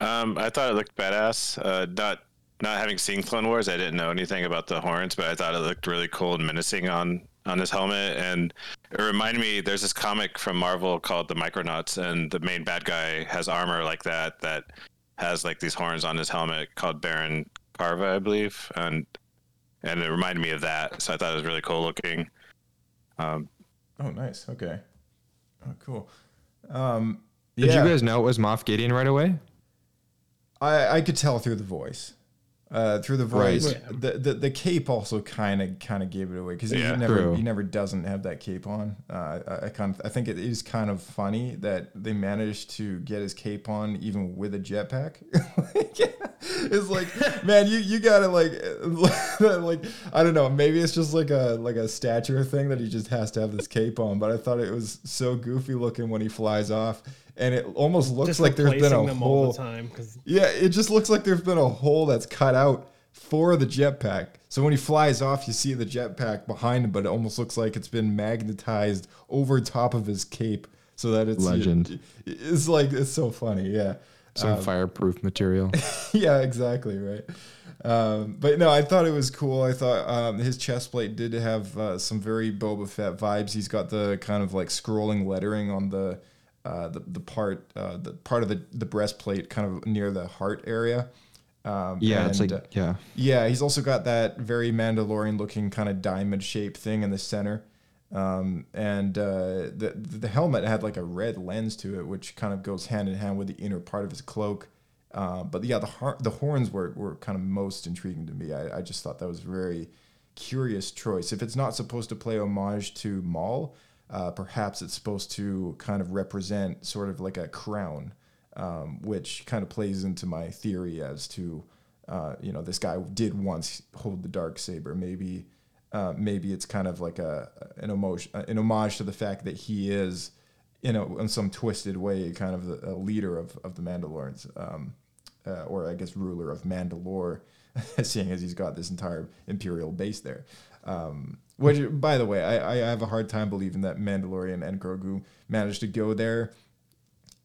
Um, I thought it looked badass. Uh, not not having seen Clone Wars, I didn't know anything about the horns, but I thought it looked really cool and menacing on on his helmet. And it reminded me, there's this comic from Marvel called The Micronauts, and the main bad guy has armor like that that has like these horns on his helmet called Baron Karza, I believe, and and it reminded me of that. So I thought it was really cool looking. Um, Oh, nice. Okay. Oh, cool. Um, Did yeah, you guys know it was Moff Gideon right away? I I could tell through the voice. Uh, through the voice. Right. The, the the cape also kind of kind of gave it away because Yeah. he never True. he never doesn't have that cape on. Uh, I, I kind of I think it is kind of funny that they managed to get his cape on even with a jetpack. <laughs> it's like <laughs> man, you you gotta like <laughs> like I don't know maybe it's just like a like a stature thing that he just has to have this cape on. But I thought it was so goofy looking when he flies off. And it almost looks Just like there's been a them all the time yeah, it just looks like there's been a hole that's cut out for the jetpack. So when he flies off, you see the jetpack behind him, but it almost looks like it's been magnetized over top of his cape, so that it's Legend. It's like it's so funny, yeah, Some fireproof material. <laughs> yeah, exactly right. Um, but no, I thought it was cool. I thought um, his chest plate did have uh, some very Boba Fett vibes. He's got the kind of like scrolling lettering on the uh, the, the part uh, the part of the, the breastplate kind of near the heart area. Um, Yeah, it's like uh, yeah. yeah, he's also got that very Mandalorian looking kind of diamond shaped thing in the center. Um, and uh, the the helmet had like a red lens to it, which kind of goes hand in hand with the inner part of his cloak. Uh, but yeah, the har- the horns were, were kind of most intriguing to me. I, I just thought that was a very curious choice. If it's not supposed to play homage to Maul, uh, perhaps it's supposed to kind of represent sort of like a crown, um, which kind of plays into my theory as to, uh, you know, this guy did once hold the dark saber. Maybe, uh, maybe it's kind of like a an homage, an homage to the fact that he is, you know, in some twisted way, kind of the, a leader of of the Mandalorians, um, uh, or I guess ruler of Mandalore, <laughs> seeing as he's got this entire imperial base there. Um, which, by the way, I, I have a hard time believing that Mandalorian and Grogu managed to go there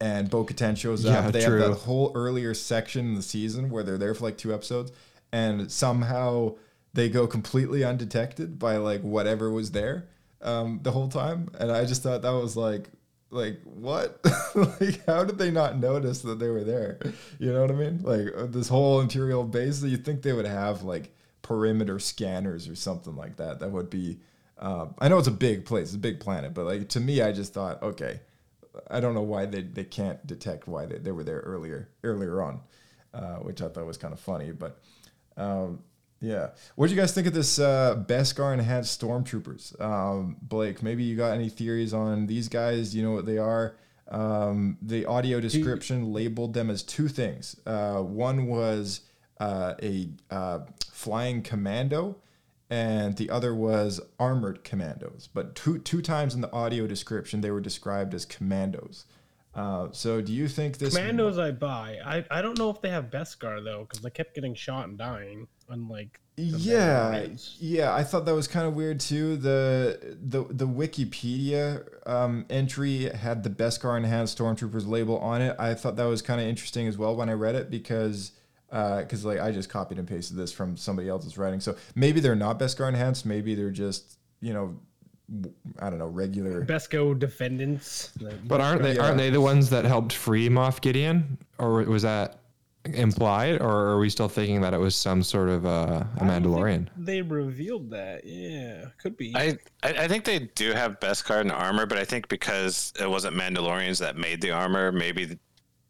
and Bo Katan shows up. Yeah, they true. have that whole earlier section in the season where they're there for like two episodes, and somehow they go completely undetected by like whatever was there um, the whole time. And I just thought that was like, like what? <laughs> like how did they not notice that they were there? You know what I mean? Like uh, this whole Imperial base. That you think they would have like perimeter scanners or something like that? That would be. Uh, I know it's a big place, it's a big planet, but like to me, I just thought, okay, I don't know why they, they can't detect why they, they were there earlier earlier on, uh, which I thought was kind of funny. But um, yeah, what do you guys think of this uh, Beskar enhanced stormtroopers? Um, Blake, maybe you got any theories on these guys? You know what they are? Um, the audio description labeled them as two things. Uh, one was uh, a uh, flying commando, and the other was armored commandos. But two two times in the audio description, they were described as commandos. Uh, so, do you think this commandos I buy. I, I don't know if they have Beskar though because they kept getting shot and dying. Unlike yeah yeah i thought that was kind of weird too the the the wikipedia um, entry had the beskar enhanced stormtroopers label on it i thought that was kind of interesting as well when i read it because because like i just copied and pasted this from somebody else's writing so maybe they're not beskar enhanced maybe they're just you know I don't know regular Beskar defendants. But aren't they Yeah. aren't they the ones that helped free Moff Gideon, or was that implied, or are we still thinking that it was some sort of uh, a I Mandalorian? They revealed that. Yeah, could be. I, I I think they do have best card and armor, but I think because it wasn't Mandalorians that made the armor, maybe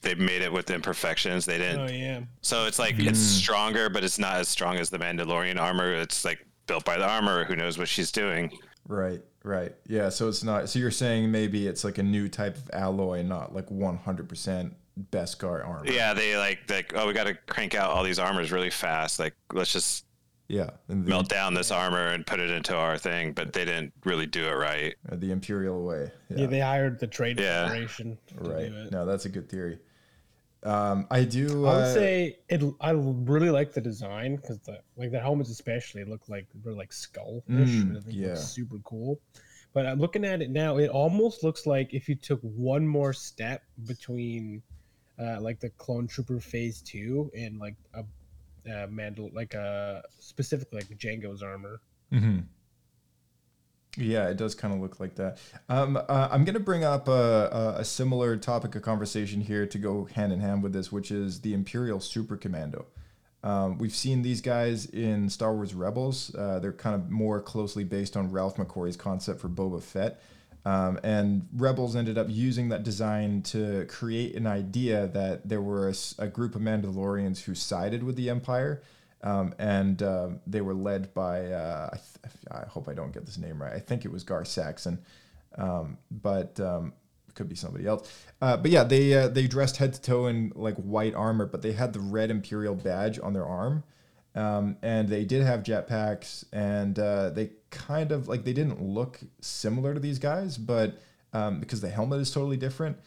they made it with imperfections. They didn't. oh yeah. So it's like it's stronger, but it's not as strong as the Mandalorian armor. It's like built by the armor. Who knows what she's doing? right right yeah so it's not so you're saying maybe it's like a new type of alloy not like 100% beskar armor Yeah, they like like oh we got to crank out all these armors really fast. Like let's just yeah and the, melt down this armor and put it into our thing. But they didn't really do it right. uh, the imperial way yeah, They hired the Trade Yeah. Federation to Right. do it. No, that's a good theory. Um, I do. I would uh, say it. I really like the design because the like the helmets especially look like they're like skullish. Mm, I think it yeah. super cool. But uh, looking at it now, it almost looks like if you took one more step between, uh, like the Clone Trooper Phase Two and like a, uh Mandal like a specifically like Jango's armor. mhm. Yeah, it does kind of look like that. Um, uh, I'm going to bring up a, a, a similar topic of conversation here to go hand in hand with this, which is the Imperial Super Commando. Um, we've seen these guys in Star Wars Rebels. Uh, they're kind of more closely based on Ralph McQuarrie's concept for Boba Fett. Um, and Rebels ended up using that design to create an idea that there were a group of Mandalorians who sided with the Empire. Um, and um, they were led by uh, I, th- I hope I don't get this name right. I think it was Gar Saxon, um, but um, could be somebody else. Uh, but yeah, they uh, they dressed head to toe in like white armor, but they had the red Imperial badge on their arm, um, and they did have jetpacks, and uh, they kind of like they didn't look similar to these guys, but um, because the helmet is totally different.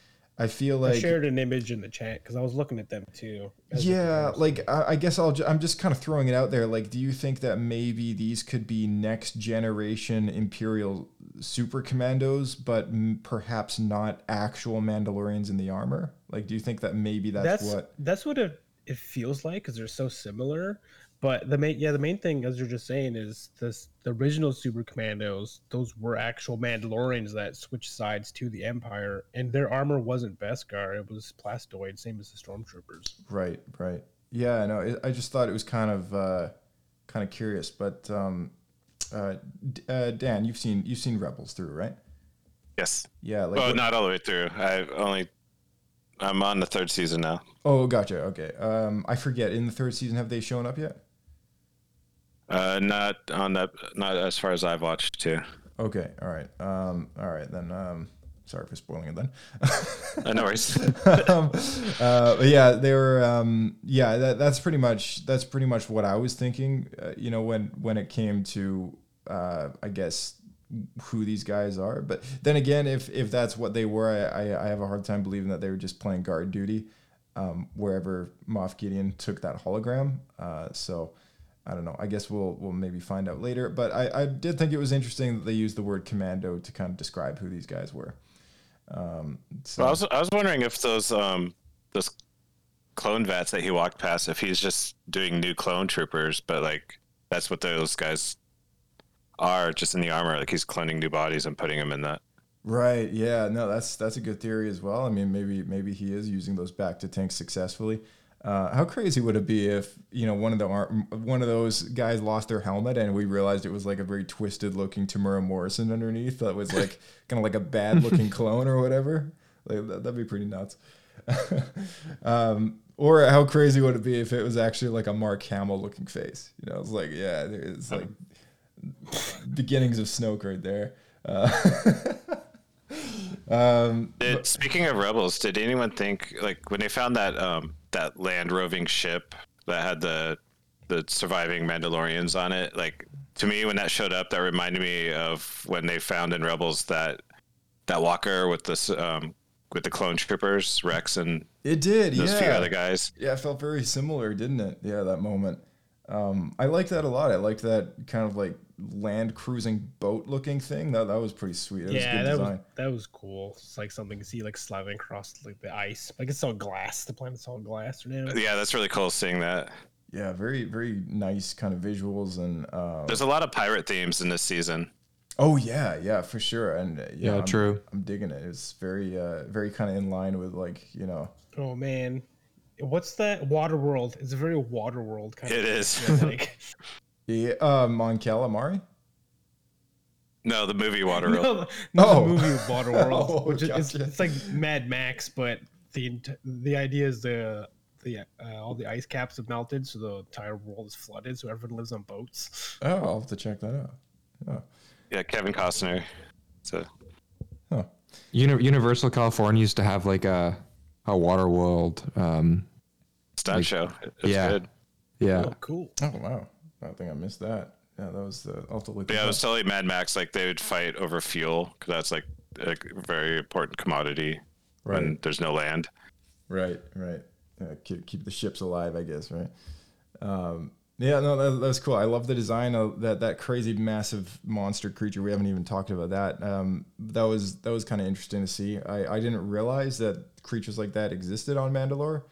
I feel like I shared an image in the chat because I was looking at them too. yeah, like I, I guess I'll. Ju- I'm just kind of throwing it out there. Like, do you think that maybe these could be next generation Imperial super commandos, but m- perhaps not actual Mandalorians in the armor? Like, do you think that maybe that's, that's what? that's what it, it feels like because they're so similar. But the main yeah the main thing as you're just saying is this the original Super Commandos those were actual Mandalorians that switched sides to the Empire and their armor wasn't Beskar it was plastoid same as the Stormtroopers. Right, right. Yeah, no. It, I just thought it was kind of uh, kind of curious, but um, uh, uh, Dan, you've seen you've seen Rebels through, right? Yes. Yeah. Like well, what- not all the way through. I only. I'm on the third season now. Oh, gotcha. Okay. Um, I forget. In the third season, have they shown up yet? Uh, not on that. Not as far as I've watched too. Okay. All right. Um, all right then. Um, sorry for spoiling it then. Uh, no worries. <laughs> um, uh, yeah, they were. Um, yeah, that, that's pretty much that's pretty much what I was thinking. Uh, you know, when when it came to, uh, I guess who these guys are. But then again, if if that's what they were, I, I, I have a hard time believing that they were just playing guard duty um, wherever Moff Gideon took that hologram. Uh, so. I don't know. I guess we'll we'll maybe find out later. But I, I did think it was interesting that they used the word commando to kind of describe who these guys were. Um, so Well, I was I was wondering if those um those clone vats that he walked past, if he's just doing new clone troopers, but like that's what those guys are, just in the armor. Like he's cloning new bodies and putting them in that. Right. Yeah. No, that's that's a good theory as well. I mean, maybe maybe he is using those bacta tanks successfully. Uh, how crazy would it be if you know one of the one of those guys lost their helmet and we realized it was like a very twisted looking Temuera Morrison underneath that was like <laughs> kind of like a bad looking clone or whatever? Like that, that'd be pretty nuts. <laughs> um, or how crazy would it be if it was actually like a Mark Hamill looking face? You know, it's like yeah, it's like beginnings of Snoke right there. Uh, <laughs> um, Did, speaking of rebels, did anyone think like when they found that um that land roving ship that had the the surviving Mandalorians on it? Like to me, when that showed up, that reminded me of when they found in Rebels that that walker with this um with the clone troopers, Rex and It did, those yeah. few other guys. Yeah, it felt very similar, didn't it? Yeah, that moment. Um, I liked that a lot. I liked that kind of like land cruising boat looking thing. That that was pretty sweet. It was yeah, good that design. was that was cool. It's like something you see like sliding across like the ice. Like it's all glass. The planet's all glass now. Yeah, that's really cool seeing that. Yeah, very very nice kind of visuals and. Uh, There's a lot of pirate themes in this season. oh yeah, yeah, for sure. And uh, yeah, Yeah, I'm, true. I'm digging it. It's very uh, very kind of in line with like you know. Oh man, what's that? Water world. It's a very water world kind It of. It is. Like, <laughs> <laughs> Yeah, uh, Mon Calamari. No, the movie Waterworld. <laughs> no, no, Oh. the movie Waterworld, <laughs> Oh, which is it's, like Mad Max, but the the idea is the the uh, all the ice caps have melted, so the entire world is flooded, so everyone lives on boats. Oh, I'll have to check that out. Oh, Yeah, Kevin Costner. So huh. Uni- Universal California used to have like a a water world. Um, stunt Like, show. It's yeah. good. yeah, Oh, cool. Oh wow, I think I missed that. Yeah, that was the. I'll have to look. But yeah, that it was totally Mad Max. Like they would fight over fuel because that's like a very important commodity when Right. there's no land. Right, right. Yeah, keep, keep the ships alive, I guess, right? Um, yeah, no, that, that's cool. I love the design of that that crazy massive monster creature. We haven't even talked about that. Um, that was that was kind of interesting to see. I, I didn't realize that creatures like that existed on Mandalore.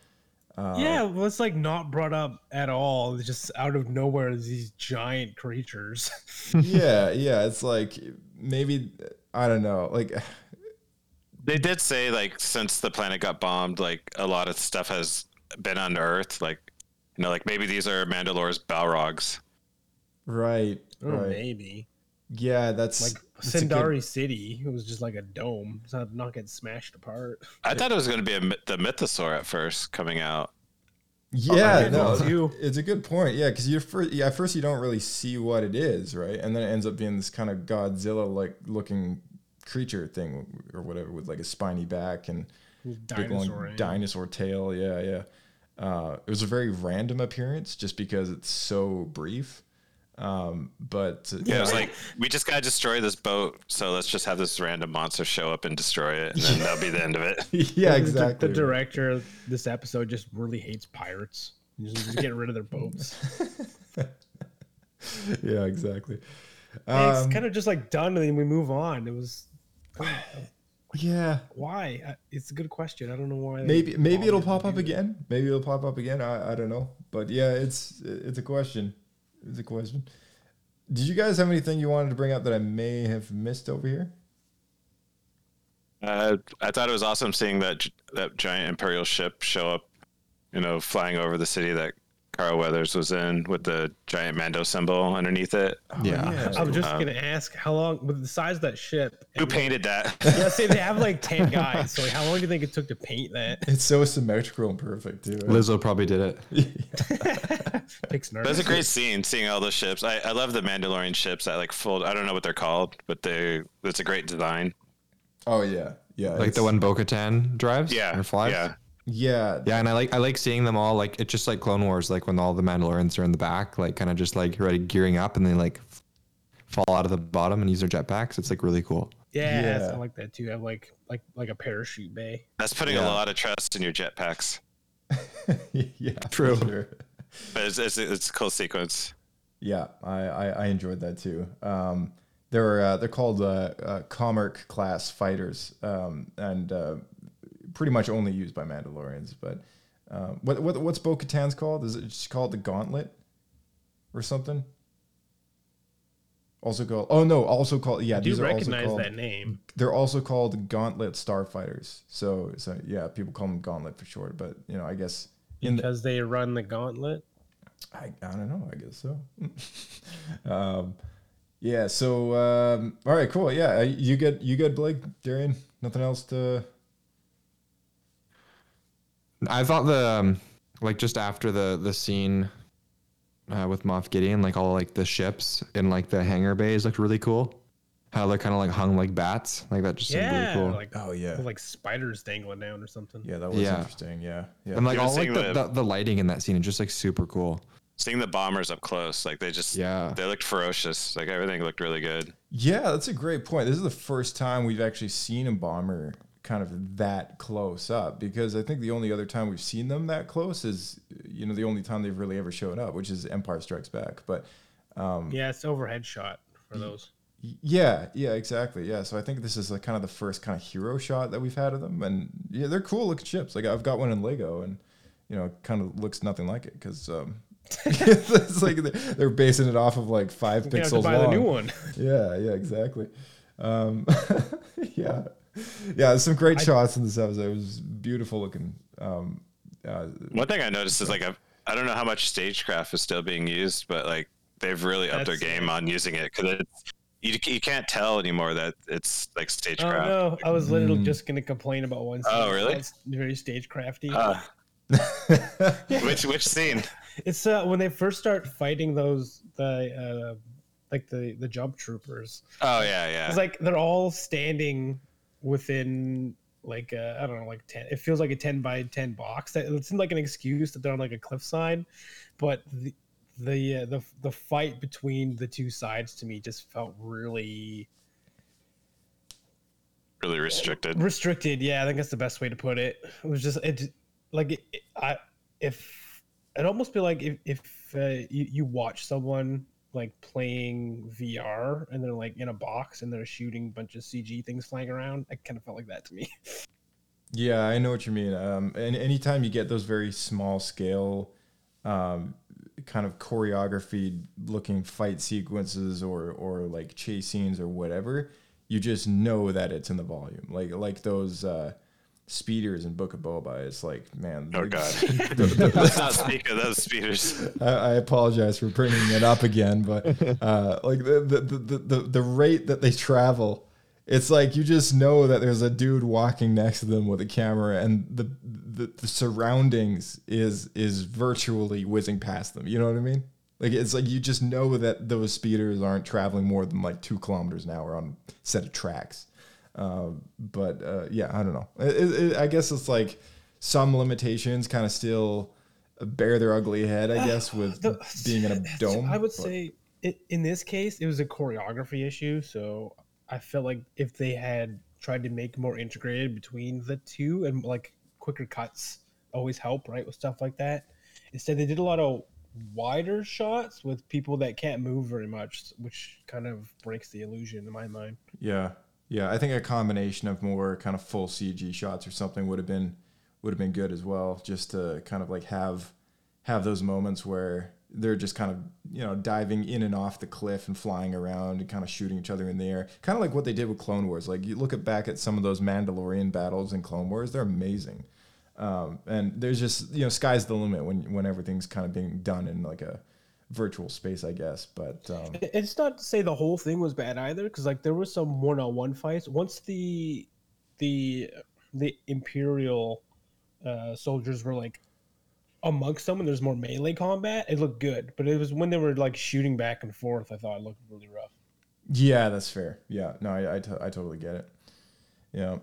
Uh, yeah, well, it's like not brought up at all. It's just out of nowhere, these giant creatures. <laughs> yeah, yeah. It's like maybe I don't know. Like <sighs> They did say like since the planet got bombed, like a lot of stuff has been on Earth. Like you know, like maybe these are Mandalore's Balrogs. right, oh, right. maybe Yeah, that's like that's a good- City. It was just like a dome. It's not not getting smashed apart. I thought it was going to be a, the Mythosaur at first coming out. Yeah, I no, do it's a good point. Yeah, because you first, yeah, at first you don't really see what it is, right? And then it ends up being this kind of Godzilla like looking creature thing or whatever with like a spiny back and big long Dinosaur, dinosaur tail. Yeah, yeah. Uh, it was a very random appearance just because it's so brief. Um, but Yeah, it was like we just gotta destroy this boat, so let's just have this random monster show up and destroy it, and then <laughs> that'll be the end of it. <laughs> yeah, exactly. The director of this episode just really hates pirates. He's just getting rid of their boats. <laughs> yeah, exactly. And it's Um, kind of just like done, and then we move on. It was yeah, why? It's a good question. I don't know why. maybe maybe it'll pop up again. Maybe it'll pop up again. I, I don't know. But yeah, it's it's a question. A question. Did you guys have anything you wanted to bring up that I may have missed over here? Uh, I thought it was awesome seeing that that giant imperial ship show up, you know, flying over the city that Carl Weathers was in with the giant Mando symbol underneath it. yeah. I was just Um, gonna ask how long with the size of that ship. Who painted that? Yeah, say they have like ten <laughs> guys. So like, how long do you think it took to paint that? It's so symmetrical and perfect too. Lizzo probably did it. <laughs> Picks nervous. That's a great scene, seeing all those ships. I, I love the Mandalorian ships that like fold. I don't know what they're called, but they it's a great design. Oh yeah, yeah. Like the one Bo-Katan drives Yeah, or flies. yeah. Yeah, Yeah, and I like I like seeing them all like it's just like Clone Wars, like when all the Mandalorians are in the back, like kind of just like ready gearing up, and they like f- fall out of the bottom and use their jetpacks. It's like really cool. Yeah, Yeah. I like that too. I have like like like a parachute bay. That's putting a lot of trust in your jetpacks. <laughs> yeah, True. sure. But it's, it's, it's a cool sequence. Yeah, I, I, I enjoyed that too. Um, they're uh, they're called uh, uh, Kom'rk class fighters, um, and uh, pretty much only used by Mandalorians. But um, what, what what's Bo Katan's called? Is it just called the Gauntlet or something? Also called oh no, also called yeah. I do these are also recognize called, that name. They're also called Gauntlet Starfighters. So so yeah, people call them Gauntlet for short. But you know, I guess in the, Because they run the gauntlet. I, I don't know. I guess so. <laughs> um, yeah. So um, all right, cool. Yeah, uh, you good? You good, Blake? Darian? Nothing else to? I thought the um, like just after the the scene uh, with Moff Gideon, like all like the ships in like the hangar bays looked really cool. How they're kind of like hung like bats, like that just Yeah, seemed really cool. like Oh yeah. with, like spiders dangling down or something. Yeah, that was Yeah. interesting. Yeah. Yeah. and like Even all like the, the- the, the lighting in that scene is just like super cool. Seeing the bombers up close, like they just Yeah. they looked ferocious. Like everything looked really good. yeah, that's a great point. This is the first time we've actually seen a bomber kind of that close up because I think the only other time we've seen them that close is you know the only time they've really ever shown up, which is Empire Strikes Back. But Yeah, it's overhead shot for those. Yeah, yeah, exactly. Yeah, so I think this is like kind of the first kind of hero shot that we've had of them, and yeah, they're cool looking ships. Like I've got one in Lego, and you know, kind of looks nothing like it because um, <laughs> it's like they're, basing it off of like five You have pixels to buy long. the new one. <laughs> Yeah, yeah, exactly. Um, <laughs> yeah, yeah, some great shots in this episode. It was beautiful looking. Um, uh, One thing I noticed is like I don't know how much stagecraft is still being used, but like they've really upped their game on using it because it's you, you can't tell anymore that it's like Oh stagecraft. no, I was literally Mm. just gonna complain about one. Scene. Oh, really? It's very stagecrafty. Uh, <laughs> which which scene? It's uh, when they first start fighting those the uh, like the the jump troopers. Oh yeah, yeah. It's like they're all standing within like uh, I don't know, like ten. It feels like a ten by ten box. That it seemed like an excuse that they're on like a cliffside, but the the uh, the the fight between the two sides to me just felt really really restricted. restricted. Yeah, I think that's the best way to put it. It was just it like it- I if it almost be like if if uh, you you watch someone like playing VR and they're like in a box and they're shooting a bunch of CG things flying around. I kind of felt like that to me. Yeah, I know what you mean. Um, and anytime you get those very small scale, um, kind of choreography looking fight sequences or or like chase scenes or whatever, you just know that it's in the volume. Like like those uh, speeders in Book of Boba. It's like man. Oh god. <laughs> <laughs> Let's not speak of those speeders. I, I apologize for bringing it up again, but <laughs> uh, like the, the, the, the, the rate that they travel it's like you just know that there's a dude walking next to them with a camera, and the the, the surroundings is is virtually whizzing past them. You know what I mean? Like it's like you just know that those speeders aren't traveling more than like two kilometers an hour on a set of tracks. Um, but uh, yeah, I don't know. It, it, I guess it's like some limitations kind of still bear their ugly head. I guess <sighs> with The- being in a <sighs> dome. I would but- say it, in this case, it was a choreography issue. So I felt like if they had tried to make more integrated between the two and like quicker cuts always help, right? With stuff like that. Instead, they did a lot of wider shots with people that can't move very much, which kind of breaks the illusion in my mind. Yeah, yeah. I think a combination of more kind of full CG shots or something would have been would have been good as well. Just to kind of like have have those moments where they're just kind of you know diving in and off the cliff and flying around and kind of shooting each other in the air, kind of like what they did with Clone Wars. Like you look at back at some of those Mandalorian battles in Clone Wars, they're amazing. Um, and there's just you know sky's the limit when when everything's kind of being done in like a virtual space, I guess. But um, It's not to say the whole thing was bad either, because like there was some one-on-one fights. Once the the the Imperial uh, soldiers were like amongst them, and there's more melee combat, it looked good. But it was when they were like shooting back and forth, I thought it looked really rough. Yeah, that's fair. Yeah, no, I, I, I totally get it. Yeah.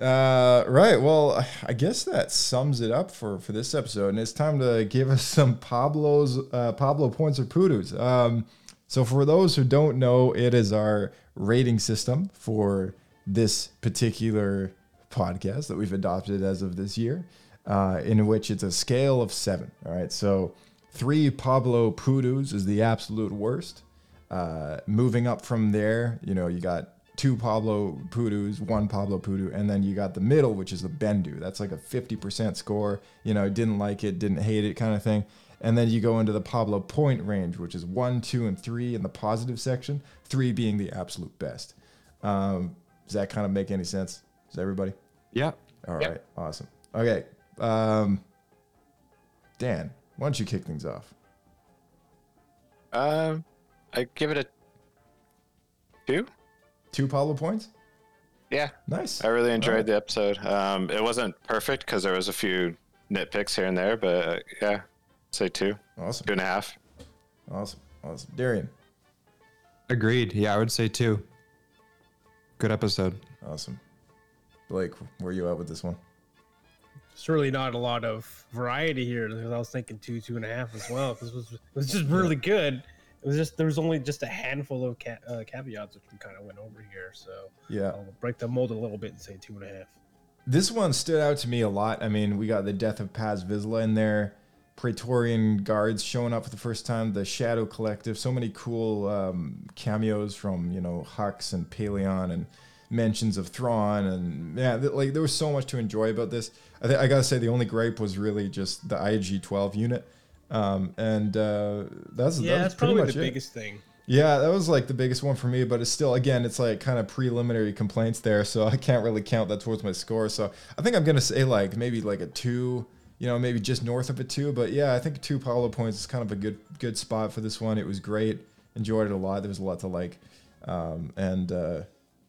Uh, right. Well, I guess that sums it up for, for this episode, and it's time to give us <laughs> some Pablo's uh, Pablo points or poodoos. Um, so for those who don't know, it is our rating system for this particular podcast that we've adopted as of this year, uh, in which it's a scale of seven. All right. So three Pablo poodoos is the absolute worst. Uh, moving up from there, you know, you got two Pablo Pudus, one Pablo Pudu, and then you got the middle, which is a Bendu. That's like a 50% score. You know, didn't like it, didn't hate it kind of thing. And then you go into the Pablo point range, which is one, two, and three in the positive section, three being the absolute best. Um, does that kind of make any sense? Does everybody? Yeah. All right, awesome. Okay, um, Dan, why don't you kick things off? Um, I give it a two. Two Pablo points? Yeah, Nice. I really enjoyed Alright. the episode. Um, it wasn't perfect because there was a few nitpicks here and there, but uh, yeah, say two, Awesome. two and a half. Awesome. Awesome. Darian. Agreed. Yeah, I would say two. Good episode. Awesome. Blake, where you at with this one? It's really not a lot of variety here. Because I was thinking two, two and a half as well. This was it was just really good. It was just there was only just a handful of ca- uh, caveats which we kind of went over here. So Yeah. I'll break the mold a little bit and say two and a half. This one stood out to me a lot. I mean, we got the death of Paz Vizsla in there, Praetorian guards showing up for the first time, the Shadow Collective, so many cool um, cameos from, you know, Hux and Pellaeon and mentions of Thrawn. And yeah, th- like there was so much to enjoy about this. I, th- I gotta say, the only gripe was really just the IG 12 unit. Um, and uh, that's, Yeah, that that's probably much the it. biggest thing. Yeah, that was like the biggest one for me, but it's still again, it's like kind of preliminary complaints there, so <laughs> I can't really count that towards my score. So I think I'm gonna say like maybe like a two, you know, maybe just north of a two. But yeah, I think two Pablo points is kind of a good good spot for this one. It was great, enjoyed it a lot. There was a lot to like, um, and uh,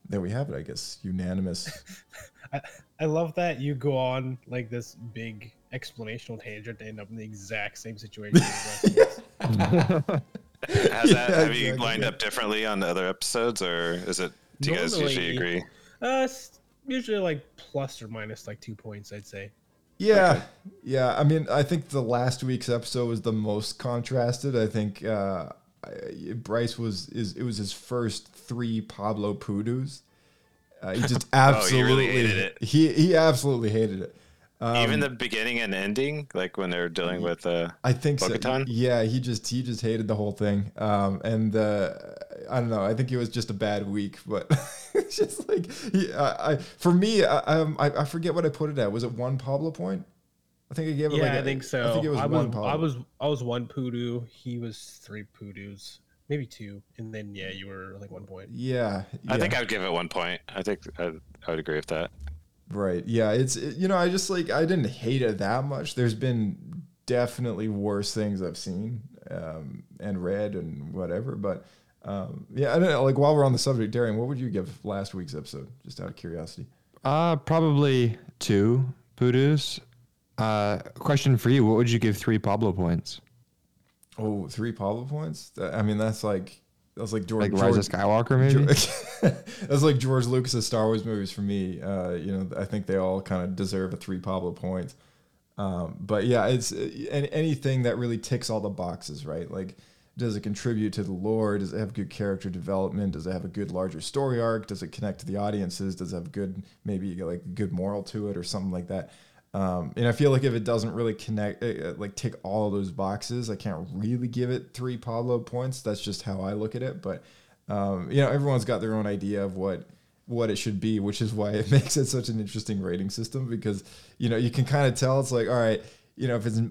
there we have it. I guess unanimous. <laughs> I, I love that you go on like this big explanational tangent to end up in the exact same situation. as the rest of us. <laughs> Has that, Yeah, have you exactly, lined yeah. up differently on the other episodes, or is it? Do you guys usually agree? uh, it's usually like plus or minus like two points, I'd say. Yeah, yeah. I mean, I think the last week's episode was the most contrasted. I think uh, I- Bryce was is it was his first three Pablo Poodoos. Uh, he just <laughs> Oh, he absolutely really hated it. He he absolutely hated it. Even the beginning and ending, like when they're dealing with uh, Um, I think so. Bo-Katan? Yeah, he just he just hated the whole thing. Um, and uh, I don't know. I think it was just a bad week, but <laughs> it's just like he, I, I for me, I, um, I I forget what I put it at. Was it one Pablo point? I think I gave it Yeah, like I a- think so. I think it was I one was, Pablo. I was I was one poodoo. He was three poodoos, maybe two, and then yeah, you were like one point. Yeah, I think. I would give it one point. I think I, I would agree with that. Right. Yeah. It's it- you know I just like I didn't hate it that much. There's been definitely worse things I've seen um, and read and whatever, but Um, yeah, I don't know. Like while we're on the subject, Darian, what would you give last week's episode? Just out of curiosity. Uh, probably two Poodoos. Uh, question for you: What would you give three Pablo points? Oh, three Pablo points. I mean, that's like that's like George. Like Rise of George- Skywalker, maybe. <laughs> that's like George Lucas's Star Wars movies for me. Uh, you know, I think they all kind of deserve a three Pablo points. Um, but yeah, it's uh, anything that really ticks all the boxes, right? Like, does it contribute to the lore? Does it have good character development? Does it have a good larger story arc? Does it connect to the audiences? Does it have good, maybe like good moral to it or something like that? Um, and I feel like if it doesn't really connect, uh, uh, like tick all those boxes, I can't really give it three Pablo points. That's just how I look at it. But um, you know, everyone's got their own idea of what what it should be, which is why it <laughs> makes it such an interesting rating system because you know you can kind of tell it's like, all right, you know, if it's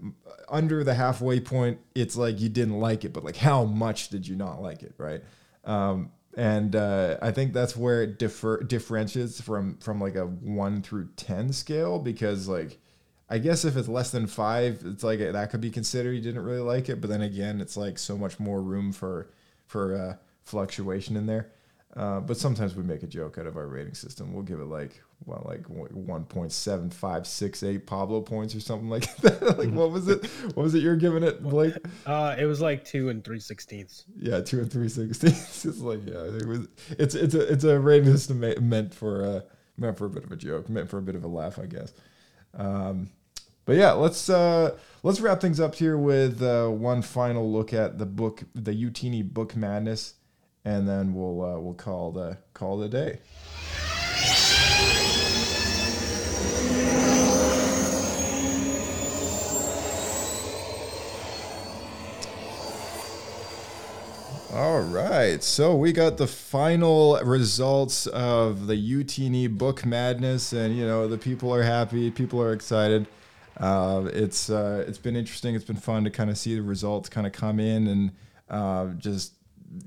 under the halfway point, it's like you didn't like it, but like how much did you not like it, right? Um, and uh, I think that's where it differ differentiates from from like a one through ten scale because like I guess if it's less than five, it's like that could be considered you didn't really like it, but then again, it's like so much more room for for uh, fluctuation in there. Uh, but sometimes we make a joke out of our rating system. We'll give it like well, like one point seven five six eight Pablo points or something <laughs> like that. <laughs> like what was it? What was it you're giving it, Blake? Uh, it was like two and three sixteenths. Yeah, two and three sixteenths. <laughs> It's like yeah, it was. It's it's a it's a rating system meant for uh meant for a bit of a joke, meant for a bit of a laugh, I guess. Um, but yeah, let's uh let's wrap things up here with uh, one final look at the book, the YouTini Book Madness, and then we'll uh, we'll call the call the day. All right, so we got the final results of the YouTini Book Madness, and you know the people are happy, people are excited. Uh, it's uh, it's been interesting. It's been fun to kind of see the results kind of come in and uh, just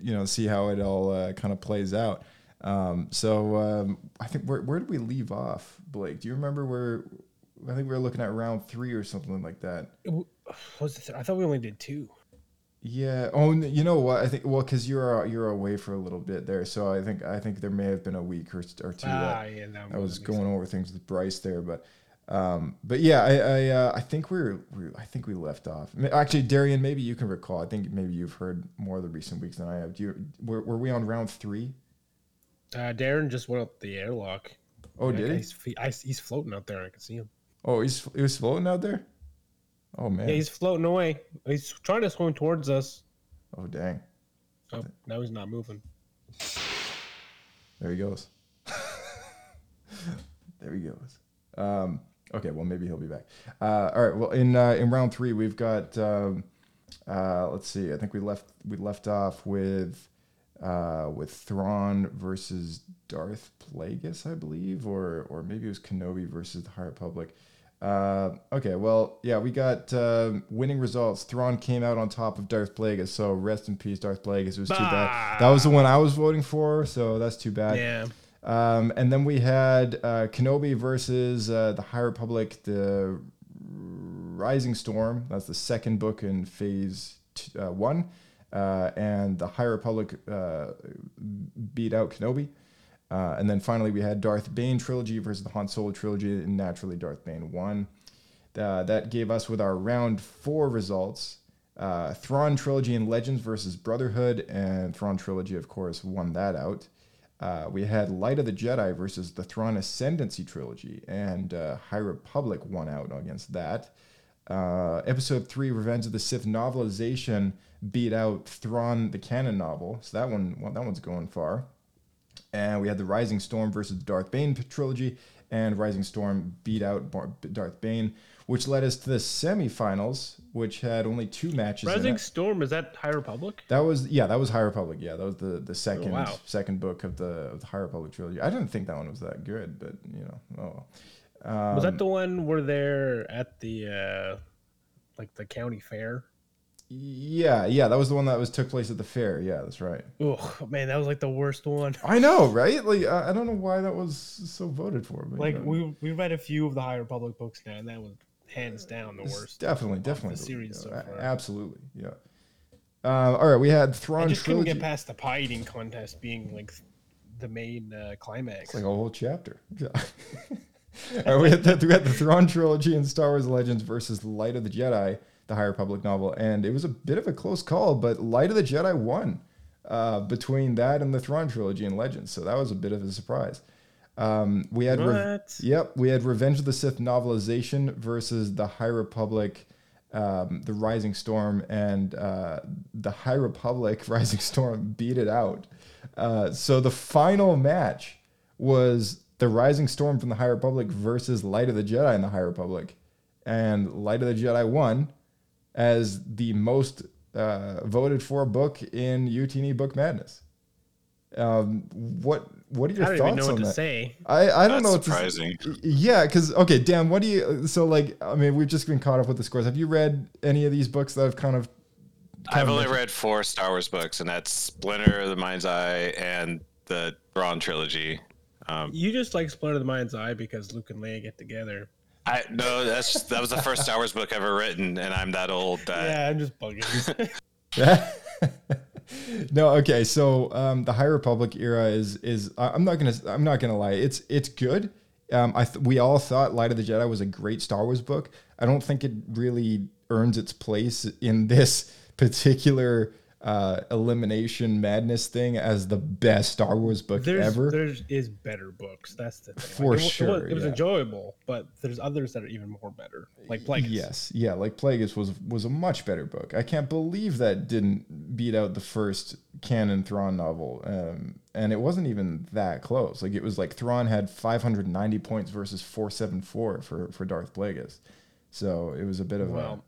you know see how it all uh, kind of plays out. Um, so um, I think where where did we leave off, Blake? Do you remember where? I think we were looking at round three or something like that. What was it? I thought we only did two. Yeah. Oh, you know what? I think well, because you're you're away for a little bit there, so I think I think there may have been a week or, or two. Ah, that yeah, that I was going over things with Bryce there, but um, but yeah, I I, uh, I think we're, we I think we left off. Actually, Darian, maybe you can recall. I think maybe you've heard more of the recent weeks than I have. Do you were, were we on round three? Uh, Darian just went up the airlock. Oh, Yeah, did he? He's, I, he's floating out there. I can see him. Oh, he's he was floating out there. Oh man. Yeah, he's floating away. He's trying to swim towards us. oh dang. Oh, now he's not moving. There he goes. <laughs> there he goes. Um, okay, well maybe he'll be back. Uh, all right. Well, in uh, in round three, we've got. Um, uh, let's see. I think we left we left off with uh, with Thrawn versus Darth Plagueis, I believe, or or maybe it was Kenobi versus the High Republic. Uh, okay, well, yeah, we got um winning results. Thrawn came out on top of Darth Plagueis, so rest in peace, Darth Plagueis. It was too bad. That was the one I was voting for, so that's too bad. Yeah. Um, and then we had uh, Kenobi versus uh, the High Republic, the Rising Storm. That's the second book in Phase t- uh, One, uh, and the High Republic uh, beat out Kenobi. Uh, and then finally, we had Darth Bane trilogy versus the Han Solo trilogy, and naturally, Darth Bane won. That gave us with our round four results. Uh, Thrawn trilogy and Legends versus Brotherhood, and Thrawn trilogy, of course, won that out. Uh, we had Light of the Jedi versus the Thrawn Ascendancy trilogy, and uh, High Republic won out against that. Uh, episode three, Revenge of the Sith novelization, beat out Thrawn the canon novel, so that one, well, that one's going far. And we had the Rising Storm versus Darth Bane trilogy, and Rising Storm beat out Bar- Darth Bane, which led us to the semifinals, which had only two matches. in Rising it. Storm is that High Republic? That was yeah, that was High Republic. Yeah, that was the the second Oh, wow. second book of the of the High Republic trilogy. I didn't think that one was that good, but you know, oh. well. was Um, that the one where they're at the uh like the county fair? Yeah, yeah, that was the one that was took place at the fair. Yeah, that's right. Oh man, that was like the worst one. I know, right? Like I, I don't know why that was so voted for, but Like you know, we we read a few of the High Republic books now, and that was hands down the worst. definitely, definitely the series so far. absolutely, yeah. Uh, all right, we had Thrawn. I just couldn't get past the pie eating contest being like the main uh, climax. It's like a whole chapter. Yeah. <laughs> all right, we had the, we had the Thrawn trilogy and Star Wars Legends versus Light of the Jedi, the Higher Republic novel, and it was a bit of a close call, but Light of the Jedi won uh, between that and the Thrawn trilogy and Legends, so that was a bit of a surprise. Um, we had What? yep, we had Revenge of the Sith novelization versus the High Republic, um, the Rising Storm, and uh, the High Republic <laughs> Rising Storm beat it out. Uh, so the final match was the Rising Storm from the High Republic versus Light of the Jedi in the High Republic, and Light of the Jedi won as the most uh, voted for book in YouTini Book Madness. Um, what what are your I don't thoughts even know on what to that? say. I, I don't That's know what surprising. to Yeah, because okay, Dan, what do you? So like, I mean, we've just been caught up with the scores. Have you read any of these books that have kind of? kind I've of only mentioned- read four Star Wars books, and that's Splinter, of The Mind's Eye, and the Thrawn trilogy. Um, You just like Splinter of the Mind's Eye because Luke and Leia get together. I no, that's just, that was the first Star Wars book ever written, and I'm that old that yeah, I'm just bugging. <laughs> <laughs> <laughs> <laughs> no, okay. So um, the High Republic era is is I'm not gonna I'm not gonna lie. It's it's good. Um, I th- we all thought Light of the Jedi was a great Star Wars book. I don't think it really earns its place in this particular uh, elimination madness thing as the best Star Wars book There's ever. there's better books. That's the thing. For it, wa- it, sure, was, it was yeah. enjoyable, but there's others that are even more better. Like Plagueis. Yes, yeah, like Plagueis was was a much better book. I can't believe that didn't beat out the first canon Thrawn novel, um, and it wasn't even that close. Like it was like Thrawn had 590 points versus 474 for for Darth Plagueis, so it was a bit of a Well,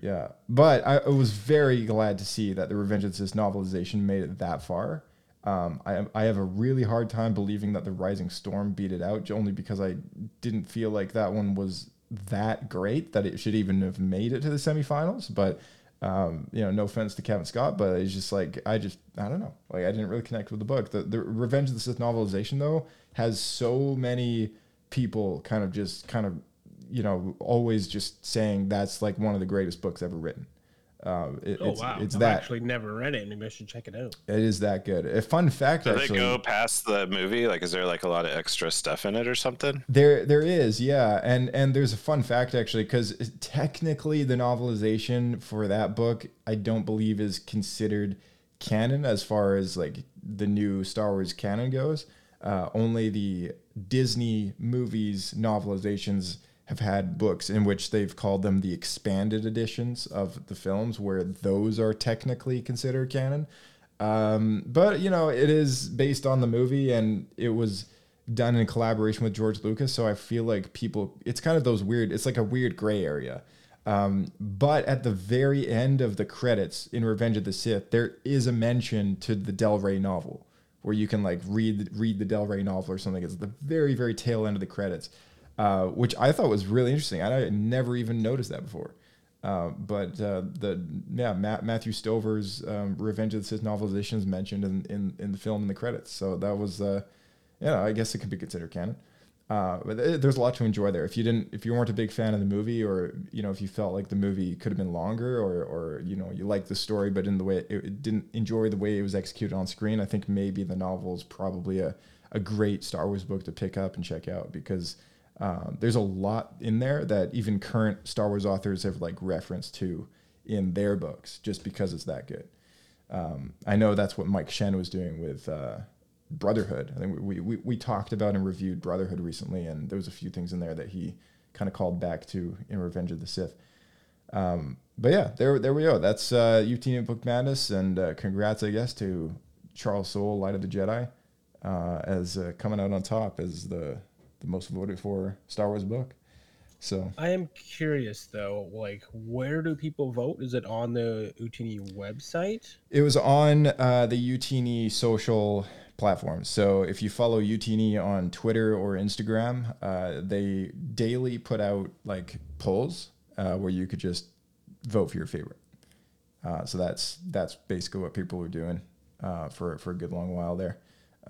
yeah. But I, I was very glad to see that the Revenge of the Sith novelization made it that far. Um, I, I have a really hard time believing that the Rising Storm beat it out, only because I didn't feel like that one was that great that it should even have made it to the semifinals. But um, you know, no offense to Cavan Scott, but it's just like I just I don't know, like I didn't really connect with the book. The the Revenge of the Sith novelization though has so many people kind of just kind of you know always just saying that's like one of the greatest books ever written. Uh, it, oh it's, wow, it's I've that actually never read it. Maybe I should check it out. it is that good. A fun fact, Do actually. they go past the movie? Like, is there like a lot of extra stuff in it or something? There, there is, yeah, and and there's a fun fact actually, because technically the novelization for that book, I don't believe is considered canon as far as like the new Star Wars canon goes. Uh, only the Disney movies novelizations have had books in which they've called them the expanded editions of the films, where those are technically considered canon. Um, but you know, it is based on the movie, and it was done in collaboration with George Lucas. So I feel like people, it's kind of those weird. It's like a weird gray area. Um, but at the very end of the credits in Revenge of the Sith, there is a mention to the Del Rey novel, where you can like read read the Del Rey novel or something. It's the very very tail end of the credits, uh, which I thought was really interesting. I had never even noticed that before. Uh, but uh, the yeah Ma- Matthew Stover's um, Revenge of the Sith novelization is mentioned in, in, in the film in the credits, so that was uh, yeah I guess it could be considered canon. Uh, but th- there's a lot to enjoy there. If you didn't, if you weren't a big fan of the movie, or you know, if you felt like the movie could have been longer, or or you know, you liked the story, but in the way it, it didn't enjoy the way it was executed on screen, I think maybe the novel is probably a, a great Star Wars book to pick up and check out because um, there's a lot in there that even current Star Wars authors have like referenced to in their books, just because it's that good. Um, I know that's what Mike Chen was doing with uh, Brotherhood. I think we, we, we talked about and reviewed Brotherhood recently, and there was a few things in there that he kind of called back to in Revenge of the Sith. Um, but yeah, there there we go. That's uh, UT Book Madness, and uh, congrats, I guess, to Charles Soule, Light of the Jedi, uh, as uh, coming out on top as the the most voted for Star Wars book. So I am curious though, like where do people vote? Is it on the YouTini website? It was on uh, the YouTini social platforms. So if you follow YouTini on Twitter or Instagram, uh, they daily put out like polls uh, where you could just vote for your favorite. Uh, so that's that's basically what people were doing uh, for for a good long while there.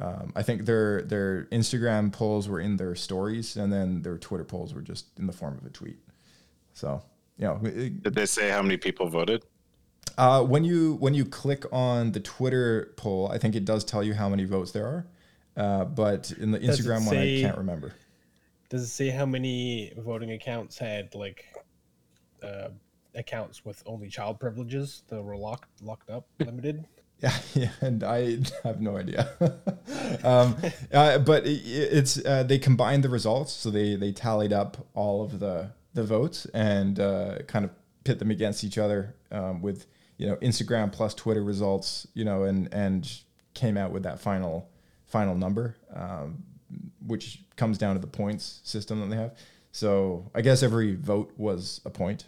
Um, I think their their Instagram polls were in their stories, and then their Twitter polls were just in the form of a tweet. So you know, it- Did they say how many people voted? Uh, when you when you click on the Twitter poll, I think it does tell you how many votes there are. Uh, but in the Does it Instagram one, I can't remember. Does it say how many voting accounts had like uh, accounts with only child privileges that were locked locked up, limited? <laughs> Yeah, yeah, and I <laughs> have no idea. <laughs> um, uh, but it, it's uh, they combined the results, so they they tallied up all of the the votes and uh, kind of pit them against each other um, with you know Instagram plus Twitter results, you know, and and came out with that final final number, um, which comes down to the points system that they have. So I guess every vote was a point.